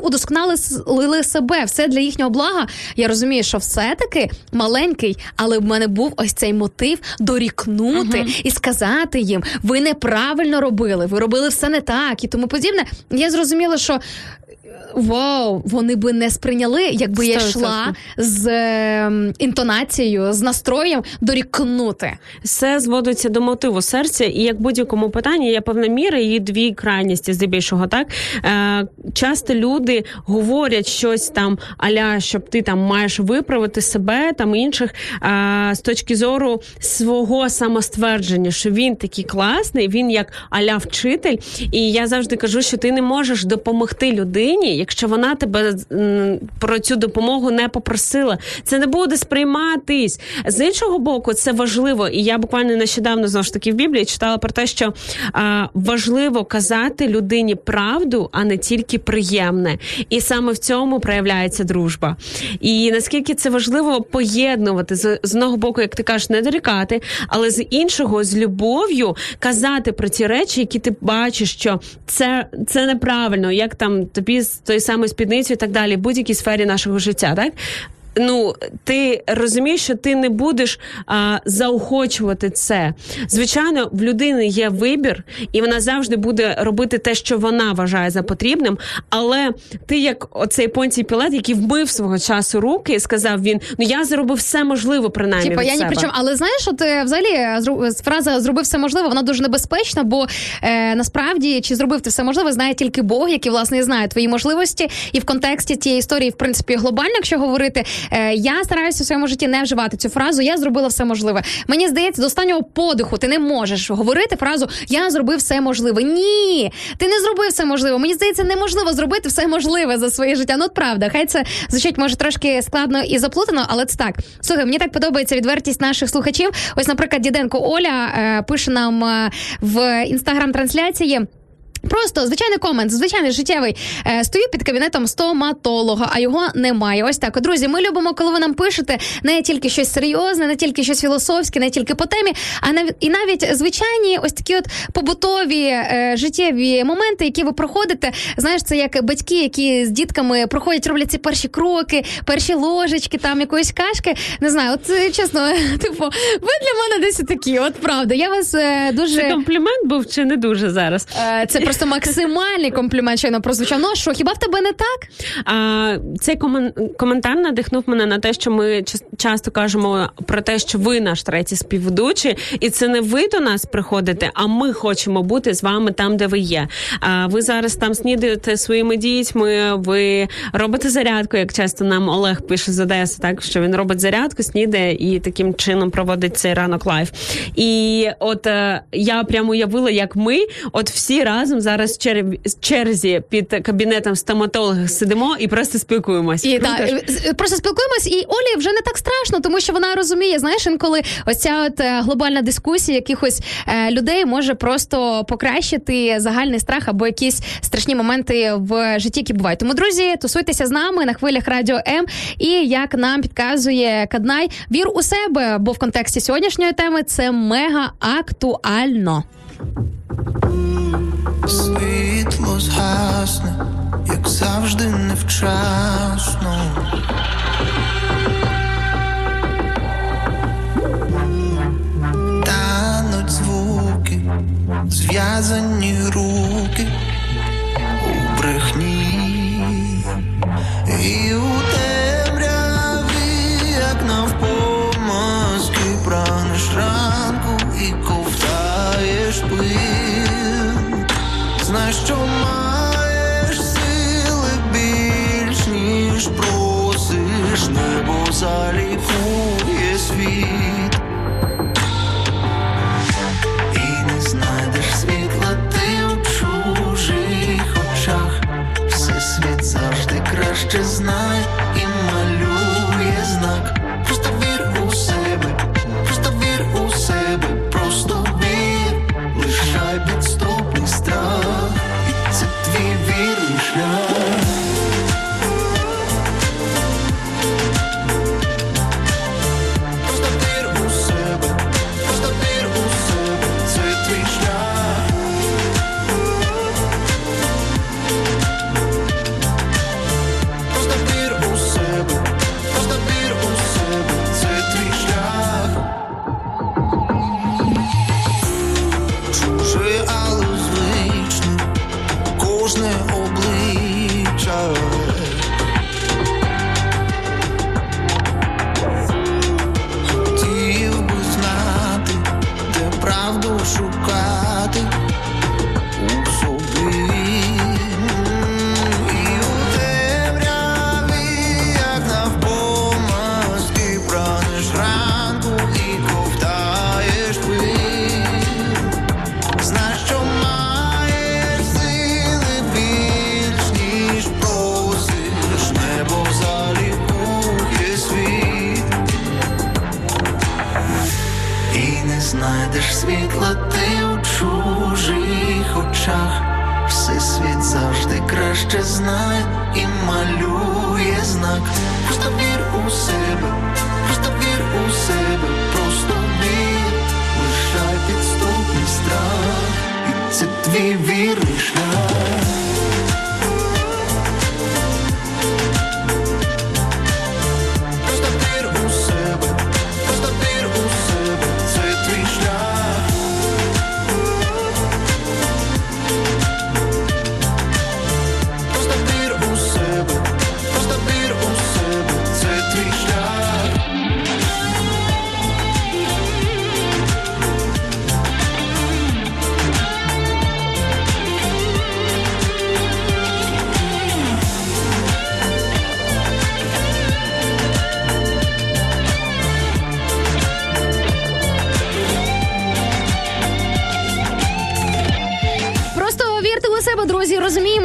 удосконалили себе, все для їхнього блага. Я розумію, що все-таки маленький, але в мене був ось цей мотив дорікнути і сказати їм: ви неправильно робили, ви робили все не так і тому подібне. Я зрозуміла, що. Вау, вони би не сприйняли, якби я йшла з е, інтонацією, з настроєм дорікнути. все зводиться до мотиву серця, і як будь-якому питанні є певна міра і дві крайності, здебільшого. Так е, часто люди говорять щось там, аля, щоб ти там маєш виправити себе там інших е, з точки зору свого самоствердження, що він такий класний, він як аля вчитель. І я завжди кажу, що ти не можеш допомогти людині, якщо вона тебе про цю допомогу не попросила. Це не буде сприйматись. З іншого боку, це важливо. І я буквально нещодавно знову ж таки в Біблії читала про те, що а, важливо казати людині правду, а не тільки приємне. І саме в цьому проявляється дружба. І наскільки це важливо поєднувати з, з одного боку, як ти кажеш, не дорікати, але з іншого з любов'ю казати про ті речі, які ти бачиш, що це, це неправильно, як там тобі з тої самої спідниці і так далі, в будь-якій сфері нашого життя, так? Ну, ти розумієш, що ти не будеш а, заохочувати це. Звичайно, в людини є вибір, і вона завжди буде робити те, що вона вважає за потрібним. Але ти, як оцей понцій Пілат, який вмив свого часу руки, і сказав він: ну я зробив все можливе, принаймні. Типа я ні при чому. Але знаєш, от е, взагалі е, фраза зробив все можливе, вона дуже небезпечна, бо е, насправді чи зробив ти все можливе, знає тільки Бог, який власне і знає твої можливості. І в контексті тієї історії, в принципі, глобально, якщо говорити, е, я стараюся в своєму житті не вживати цю фразу. Я зробила все можливе. Мені здається, до останнього подиху ти не можеш говорити фразу Я зробив все можливе. Ні, ти не зробив все можливе. Мені здається, неможливо зробити все можливе за своє життя. Ну от правда, хай це звучить може трошки складно і заплутано, але це так. Слухай, мені так подобається відвертість наших слухачів. Ось, наприклад, Діденко Оля е, пише нам е, в інстаграм-трансляції. Просто звичайний комент, звичайний життєвий. Е, стою під кабінетом стоматолога, а його немає. Ось так. Друзі, ми любимо, коли ви нам пишете не тільки щось серйозне, не тільки щось філософське, не тільки по темі, а навіть і навіть звичайні ось такі от побутові е, життєві моменти, які ви проходите. Знаєш, це як батьки, які з дітками проходять, роблять ці перші кроки, перші ложечки, там якоїсь кашки. Не знаю, от е, чесно, типу, ви для мене десь такі. От правда. Я вас е, дуже Це комплімент був чи не дуже зараз? Е, Це просто максимальний комплімент, щойно прозвучав. Ну а що, хіба в тебе не так? А, цей комен- коментар надихнув мене на те, що ми часто кажемо про те, що ви наш третій співведучий, і це не ви до нас приходите, а ми хочемо бути з вами там, де ви є. А ви зараз там снідаєте своїми дітьми, ви робите зарядку, як часто нам Олег пише з Одеси, так що він робить зарядку, снідає і таким чином проводить цей ранок Live. І от е, я прямо уявила, як ми, от всі разом зараз в чер- черзі під кабінетом стоматолога сидимо і просто спілкуємося. І так, е, просто спілкуємось, і Олі вже не так страшно, тому що вона розуміє, знаєш, інколи ось ця от е, глобальна дискусія якихось е, людей може просто покращити загальний страх або якісь страшні моменти в житті, які бувають. Тому, друзі, тусуйтеся з нами на хвилях радіо М. І як нам підказує Каднай, вір у себе, бо в контексті сьогоднішньої теми це мега актуально. Згасне, як завжди невчасно. Тануть звуки, зв'язані руки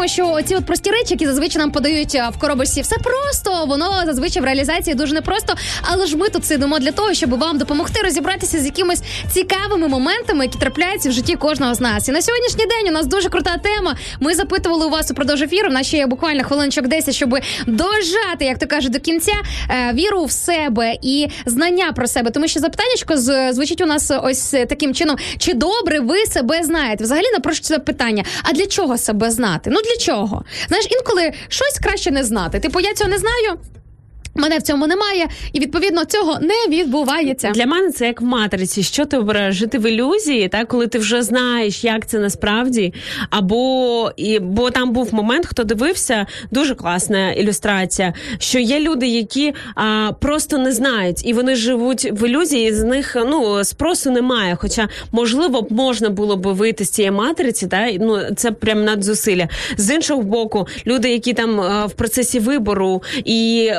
Розуміємо, що ці от прості речі, які зазвичай нам подають в коробочці, все просто. Воно зазвичай в реалізації дуже непросто. Але ж ми тут сидимо для того, щоб вам допомогти розібратися з якимись цікавими моментами, які трапляються в житті кожного з нас. І на сьогоднішній день у нас дуже крута тема. Ми запитували у вас упродовж ефіру. В нас ще є буквально хвилинчок 10, щоб дожати, як то кажуть, до кінця е, віру в себе і знання про себе. Тому що запитаннячко звучить у нас ось таким чином: чи добре ви себе знаєте? Взагалі напрошується питання: а для чого себе знати? Ну для чого? Знаєш, інколи щось краще не знати. Типу, я цього не знаю. Мене в цьому немає, і відповідно цього не відбувається. Для мене це як в матриці. Що ти обираєш? Жити в ілюзії, так коли ти вже знаєш, як це насправді. Або і бо там був момент, хто дивився, дуже класна ілюстрація. Що є люди, які а, просто не знають, і вони живуть в ілюзії. і З них ну спросу немає. Хоча можливо б можна було б вийти з цієї матриці, та ну це прям надзусилля. З іншого боку, люди, які там а, в процесі вибору і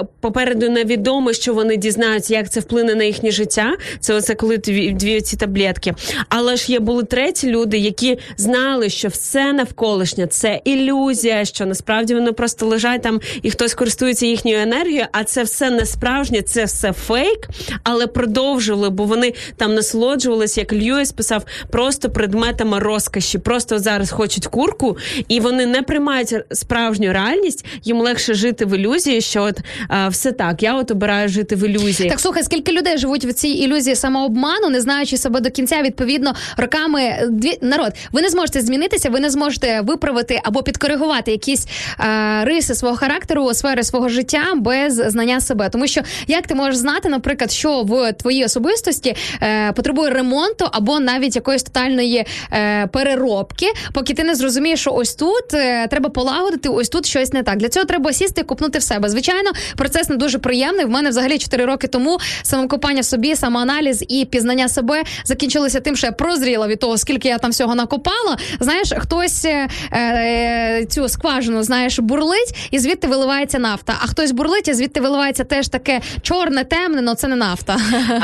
попереду невідомо, що вони дізнаються, як це вплине на їхнє життя. Це оце коли дві, дві ці таблетки. Але ж є були треті люди, які знали, що все навколишнє це ілюзія, що насправді вони просто лежать там і хтось користується їхньою енергією, а це все не справжнє, це все фейк, але продовжували, бо вони там насолоджувалися, як Льюіс писав, просто предметами розкоші. Просто зараз хочуть курку, і вони не приймають справжню реальність. Їм легше жити в ілюзії, що от а, все так. Я от обираю жити в ілюзії. Так слухай, скільки людей живуть в цій ілюзії самообману, не знаючи себе до кінця, відповідно, роками дві народ. Ви не зможете змінитися, ви не зможете виправити або підкоригувати якісь е, риси свого характеру, сфери свого життя без знання себе. Тому що як ти можеш знати, наприклад, що в твоїй особистості е, потребує ремонту або навіть якоїсь тотальної е, переробки, поки ти не зрозумієш, що ось тут е, треба полагодити, ось тут щось не так. Для цього треба сісти і купнути в себе. Звичайно, процес не дуже приємний. В мене взагалі 4 роки тому самокопання собі, самоаналіз і пізнання себе закінчилося тим, що я прозріла від того, скільки я там всього накопала. Знаєш, хтось е, е, цю скважину знаєш бурлить, і звідти виливається нафта. А хтось бурлить, і звідти виливається теж таке чорне, темне, але це не нафта.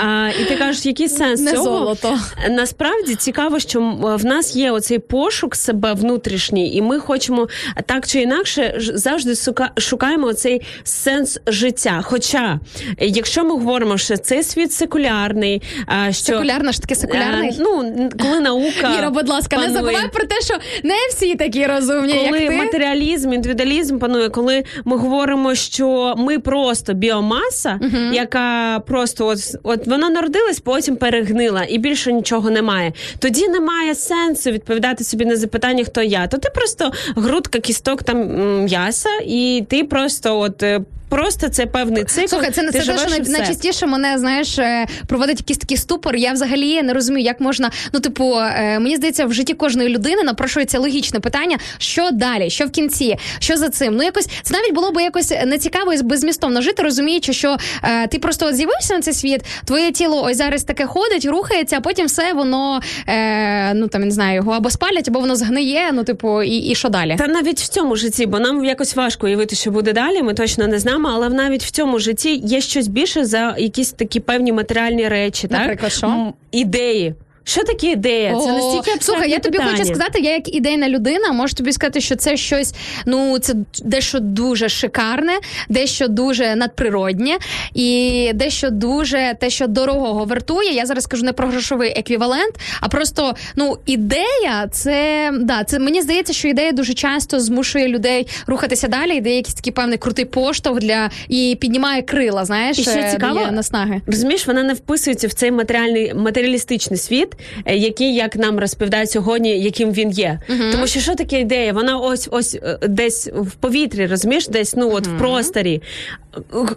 А, і ти кажеш, який сенс Не цього? золото. Насправді цікаво, що в нас є оцей пошук себе внутрішній, і ми хочемо так чи інакше завжди шукаємо оцей сенс життя. Хоча, е, якщо ми говоримо, що цей світ секулярний, а, що Секулярно ж таки секулярний. е, ну коли наука Іра, будь ласка, не забувай про те, що не всі такі розумні, Коли як ти. матеріалізм, індивідуалізм панує, коли ми говоримо, що ми просто біомаса, яка просто от, от вона народилась, потім перегнила, і більше нічого немає. Тоді немає сенсу відповідати собі на запитання, хто я. То ти просто грудка, кісток там м'яса, і ти просто от. Просто це певний цикл. Слухай, це, це те, що найчастіше мене знаєш е, проводить якийсь такий ступор. Я взагалі не розумію, як можна. Ну, типу, е, мені здається, в житті кожної людини напрошується логічне питання, що далі, що в кінці, що за цим. Ну якось це навіть було б якось нецікаво і безмістовно жити, розуміючи, що е, ти просто от з'явився на цей світ, твоє тіло ось зараз таке ходить, рухається, а потім все воно е, ну там не знаю, його або спалять, або воно згниє. Ну, типу, і, і що далі? Та навіть в цьому житті, бо нам якось важко уявити, що буде далі. Ми точно не знаємо, але навіть в цьому житті є щось більше за якісь такі певні матеріальні речі, Наприклад, що? М, ідеї. Що таке ідея? Це настільки Слухай, я тобі питання. хочу сказати, я як ідейна людина, можу тобі сказати, що це щось, ну це дещо дуже шикарне, дещо дуже надприроднє, і дещо дуже те, що дорогого вартує. Я зараз кажу не про грошовий еквівалент, а просто ну ідея, це да, це мені здається, що ідея дуже часто змушує людей рухатися далі. Ідея якийсь такий певний крутий поштовх для і піднімає крила. Знаєш, І ще е, цікаво, наснаги. Розумієш, вона не вписується в цей матеріальний матеріалістичний світ, е, який, як нам розповідають сьогодні, яким він є. Тому що що таке ідея? Вона ось ось е, десь в повітрі, розумієш, десь ну от в просторі.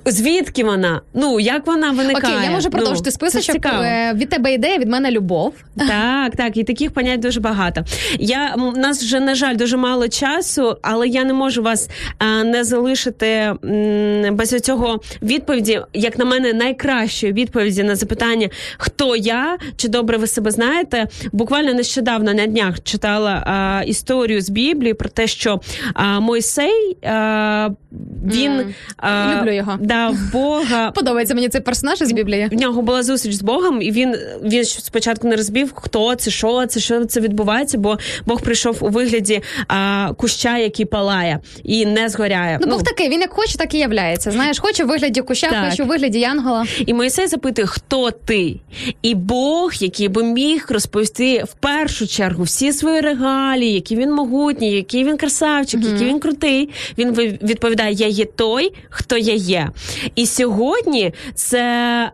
Звідки вона? Ну як вона виникає? Окей, я можу продовжити Ну, списочок. Е, Від тебе ідея, від мене любов. Так, так, і таких понять дуже багато. Я у нас вже на жаль дуже мало часу, але я не можу вас а, не залишити м, без цього відповіді, як на мене, найкращої відповіді на запитання, хто я, чи добре ви себе знаєте. Буквально нещодавно на днях читала а, історію з Біблії про те, що а, Мойсей а, він а, люблю його. дав Бога Подобається мені цей персонаж із Біблії. в нього була зустріч з Богом, і він, він спочатку не розбив, хто це, що це, що це відбувається, бо Бог прийшов у вигляді а, куща, який палає і не згоряє. Ну, Бог такий, він як хоче, так і являється. Знаєш, хоче в вигляді куща, Так. хоче в вигляді янгола. І Моїсей запитує, хто ти? І Бог, який би міг розповісти в першу чергу всі свої регалії, які він могутній, який він красавчик, який він крутий. Він відповідає: Я є той, хто я є. І сьогодні це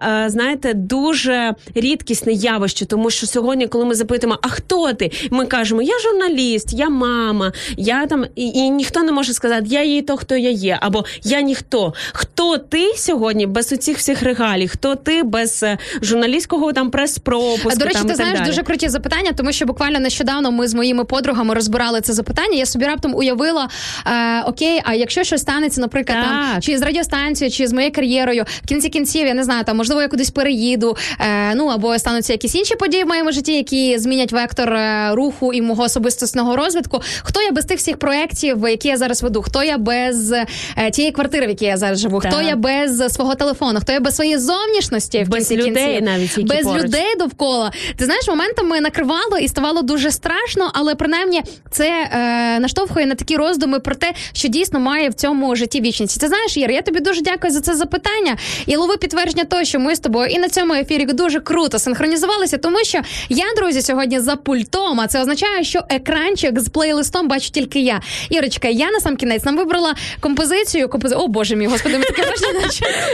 е, знаєте дуже рідкісне явище, тому що сьогодні, коли ми запитуємо, а хто ти? Ми кажемо, я журналіст, я мама, я там і, і ніхто не може сказати, я є то, хто я є, або я ніхто. Хто ти сьогодні без оцих всіх регалій? Хто ти без е, журналістського там прес-пропуску? А, До речі, там, ти знаєш далі? дуже круті запитання, тому що буквально нещодавно ми з моїми подругами розбирали це запитання. Я собі раптом уявила: е, окей, а якщо щось станеться, наприклад, там чи з радіостанцією, чи з моєю кар'єрою, в кінці кінців, я не знаю, там можливо я кудись переїду. Е, ну або стануться якісь інші події в моєму житті, які змінять вектор е, руху і мого особистісного розвитку. Хто я без тих всіх проєктів, які я зараз веду? Хто я без е, тієї квартири, в якій я зараз живу? Хто я без свого телефону? Хто я без своєї зовнішності? В Без кінці людей кінців? навіть, які без поруч. людей довкола. Ти знаєш, моментами накривало і ставало дуже страшно, але принаймні це е, наштовхує на такі роздуми про те, що дійсно має в цьому житті вічність. Ти знаєш, Ір, я тобі дуже дякую за це запитання і лови підтвердження того, що ми з тобою і на цьому ефірі дуже круто синхронізувалися, тому що я, друзі, сьогодні за пультом. А це означає, що екранчик з плейлистом бачу тільки я. Ірочка, я на сам кінець нам вибрала композицію. Компози... О, боже мій, господи, ми таке враження,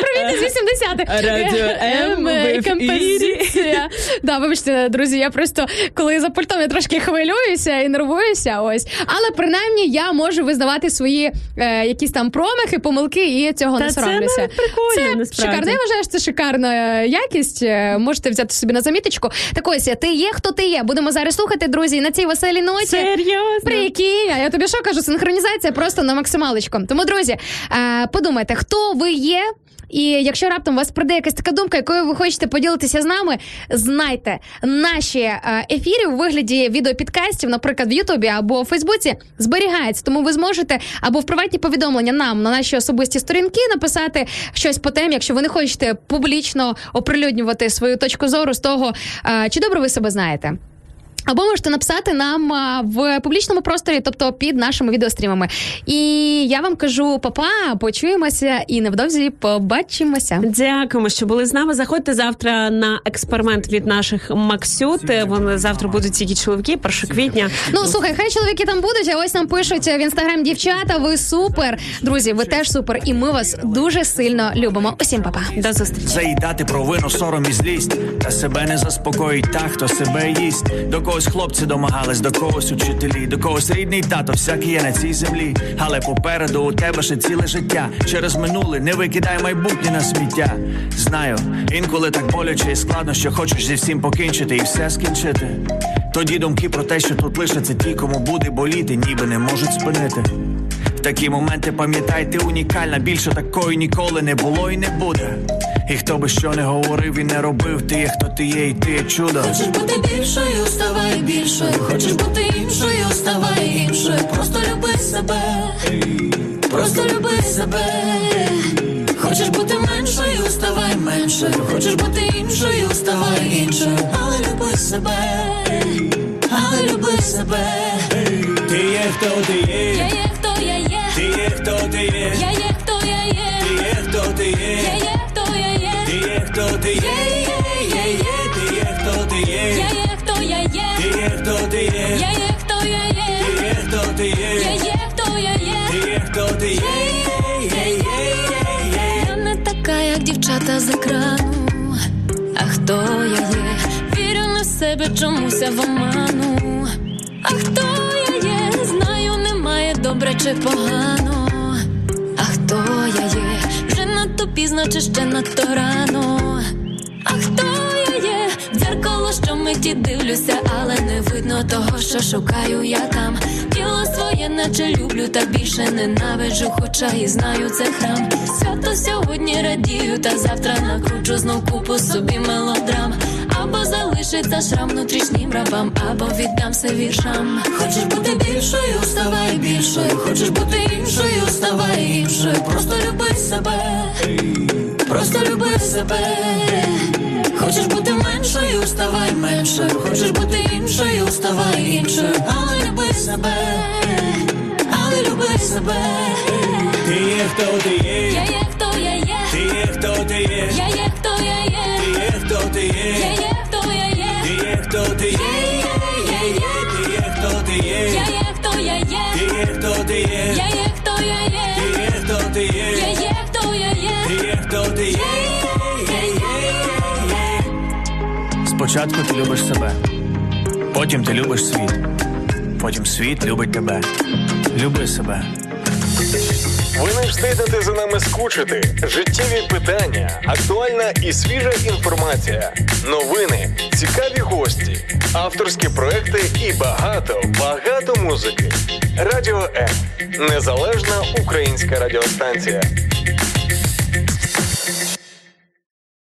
привіт із 80-х. Радіо М композиція. Да, вибачте, друзі, я просто коли за пультом я трошки хвилююся і нервуюся. Ось, але принаймні я можу визнавати свої е, якісь там промахи, помилки і цього Та не це соромлюся. навіть прикольно, Це насправді. шикарно. Я вважаю, що це шикарна е, якість. Е, Можете взяти собі на заміточку. Так ось ти є, хто ти є. Будемо зараз слухати, друзі, на цій веселій ноті. Серйозно? Прикинь, а я тобі що кажу, синхронізація просто на максималочку. Тому, друзі, е, подумайте, хто ви є. І якщо раптом у вас прийде якась така думка, якою ви хочете поділитися з нами, знайте, наші е, ефіри у вигляді відеопідкастів, наприклад, в Ютубі або в Фейсбуці, зберігаються. Тому ви зможете або в приватні повідомлення нам на наші особисті сторінки написати щось по темі, якщо ви не хочете публічно оприлюднювати свою точку зору з того, е, чи добре ви себе знаєте. Або можете написати нам в публічному просторі, тобто під нашими відеострімами. І я вам кажу, папа, почуємося і невдовзі побачимося. Дякуємо, що були з нами. Заходьте завтра на експеримент від наших Максют. Вони завтра будуть тільки чоловіки, 1 квітня. Ну слухай, хай чоловіки там будуть. А ось нам пишуть в інстаграм дівчата. Ви супер, друзі. Ви теж супер, і ми вас дуже сильно любимо. Усім папа. До зустрічі. Заїдати провину, сором і злість, та себе не заспокоїть та, хто себе їсть. До когось хлопці домагались, до когось учителі, до когось рідний тато, всякий є на цій землі. Але попереду у тебе ще ціле життя. Через минуле не викидай майбутнє на сміття. Знаю, інколи так боляче і складно, що хочеш зі всім покінчити і все скінчити. Тоді думки про те, що тут лишаться ті, кому буде боліти, ніби не можуть спинити. В такі моменти пам'ятай, ти унікальна, більше такої ніколи не було і не буде. І хто би що не говорив і не робив, ти є хто ти є, і ти є чудо. Хочеш бути більшою, ставай більшою. Хочеш бути іншою, ставай іншою. Просто люби себе. Просто люби себе. Хочеш бути меншою, ставай меншою. Хочеш бути іншою, ставай іншою. Але люби себе. Але люби себе. Ти є хто ти є, Я є хто я є. ти є хто ти є, Я є хто я є. ти є хто ти Я є, хто ти є, Є, є, є. ти є хто ти є, Я є хто я є. ти є хто ти є, Я є хто я є. ти є хто ти Я є, є хто я є. ти є хто ти є. Я не така, як дівчата з екрану. А хто я є? Вірю на себе чомусь я в оману. А хто я є? Знаю, немає добре чи погано. А хто я є? Вже надто пізно чи ще надто рано. А хто я є? Дзеркало, що миті дивлюся, але не видно того, що шукаю я там. Своє, наче люблю, та більше ненавиджу, хоча і знаю це храм. Свято сьогодні радію, та завтра накручу знов купу собі мелодрам. Або залишиться шрам внутрішнім рабам, або віддамся віршам. Хочеш бути більшою, ставай більшою. Хочеш бути іншою, ставай іншою. Просто люби себе. Просто люби себе. Хочеш бути меншою, ставай меншою. Хочеш бути іншою, ставай іншою. Але люби себе. Люби себе. Ти є хто ти є, Я є хто я є. ти є хто ти є, Я є хто я є. ти є хто ти Я є, є хто я є. ти є хто ти є, Я є. ти є хто ти є, Я є хто я є. ти є хто ти є, Я є хто я є. ти є хто ти Я є, є хто я є. ти є хто ти є. Спочатку ти любиш себе, потім ти любиш світ, потім світ любить тебе. Люби себе. Ви не встигнете за нами скучити. Життєві питання, актуальна і свіжа інформація, новини, цікаві гості, авторські проекти і багато, багато музики. Радіо М. Незалежна українська радіостанція.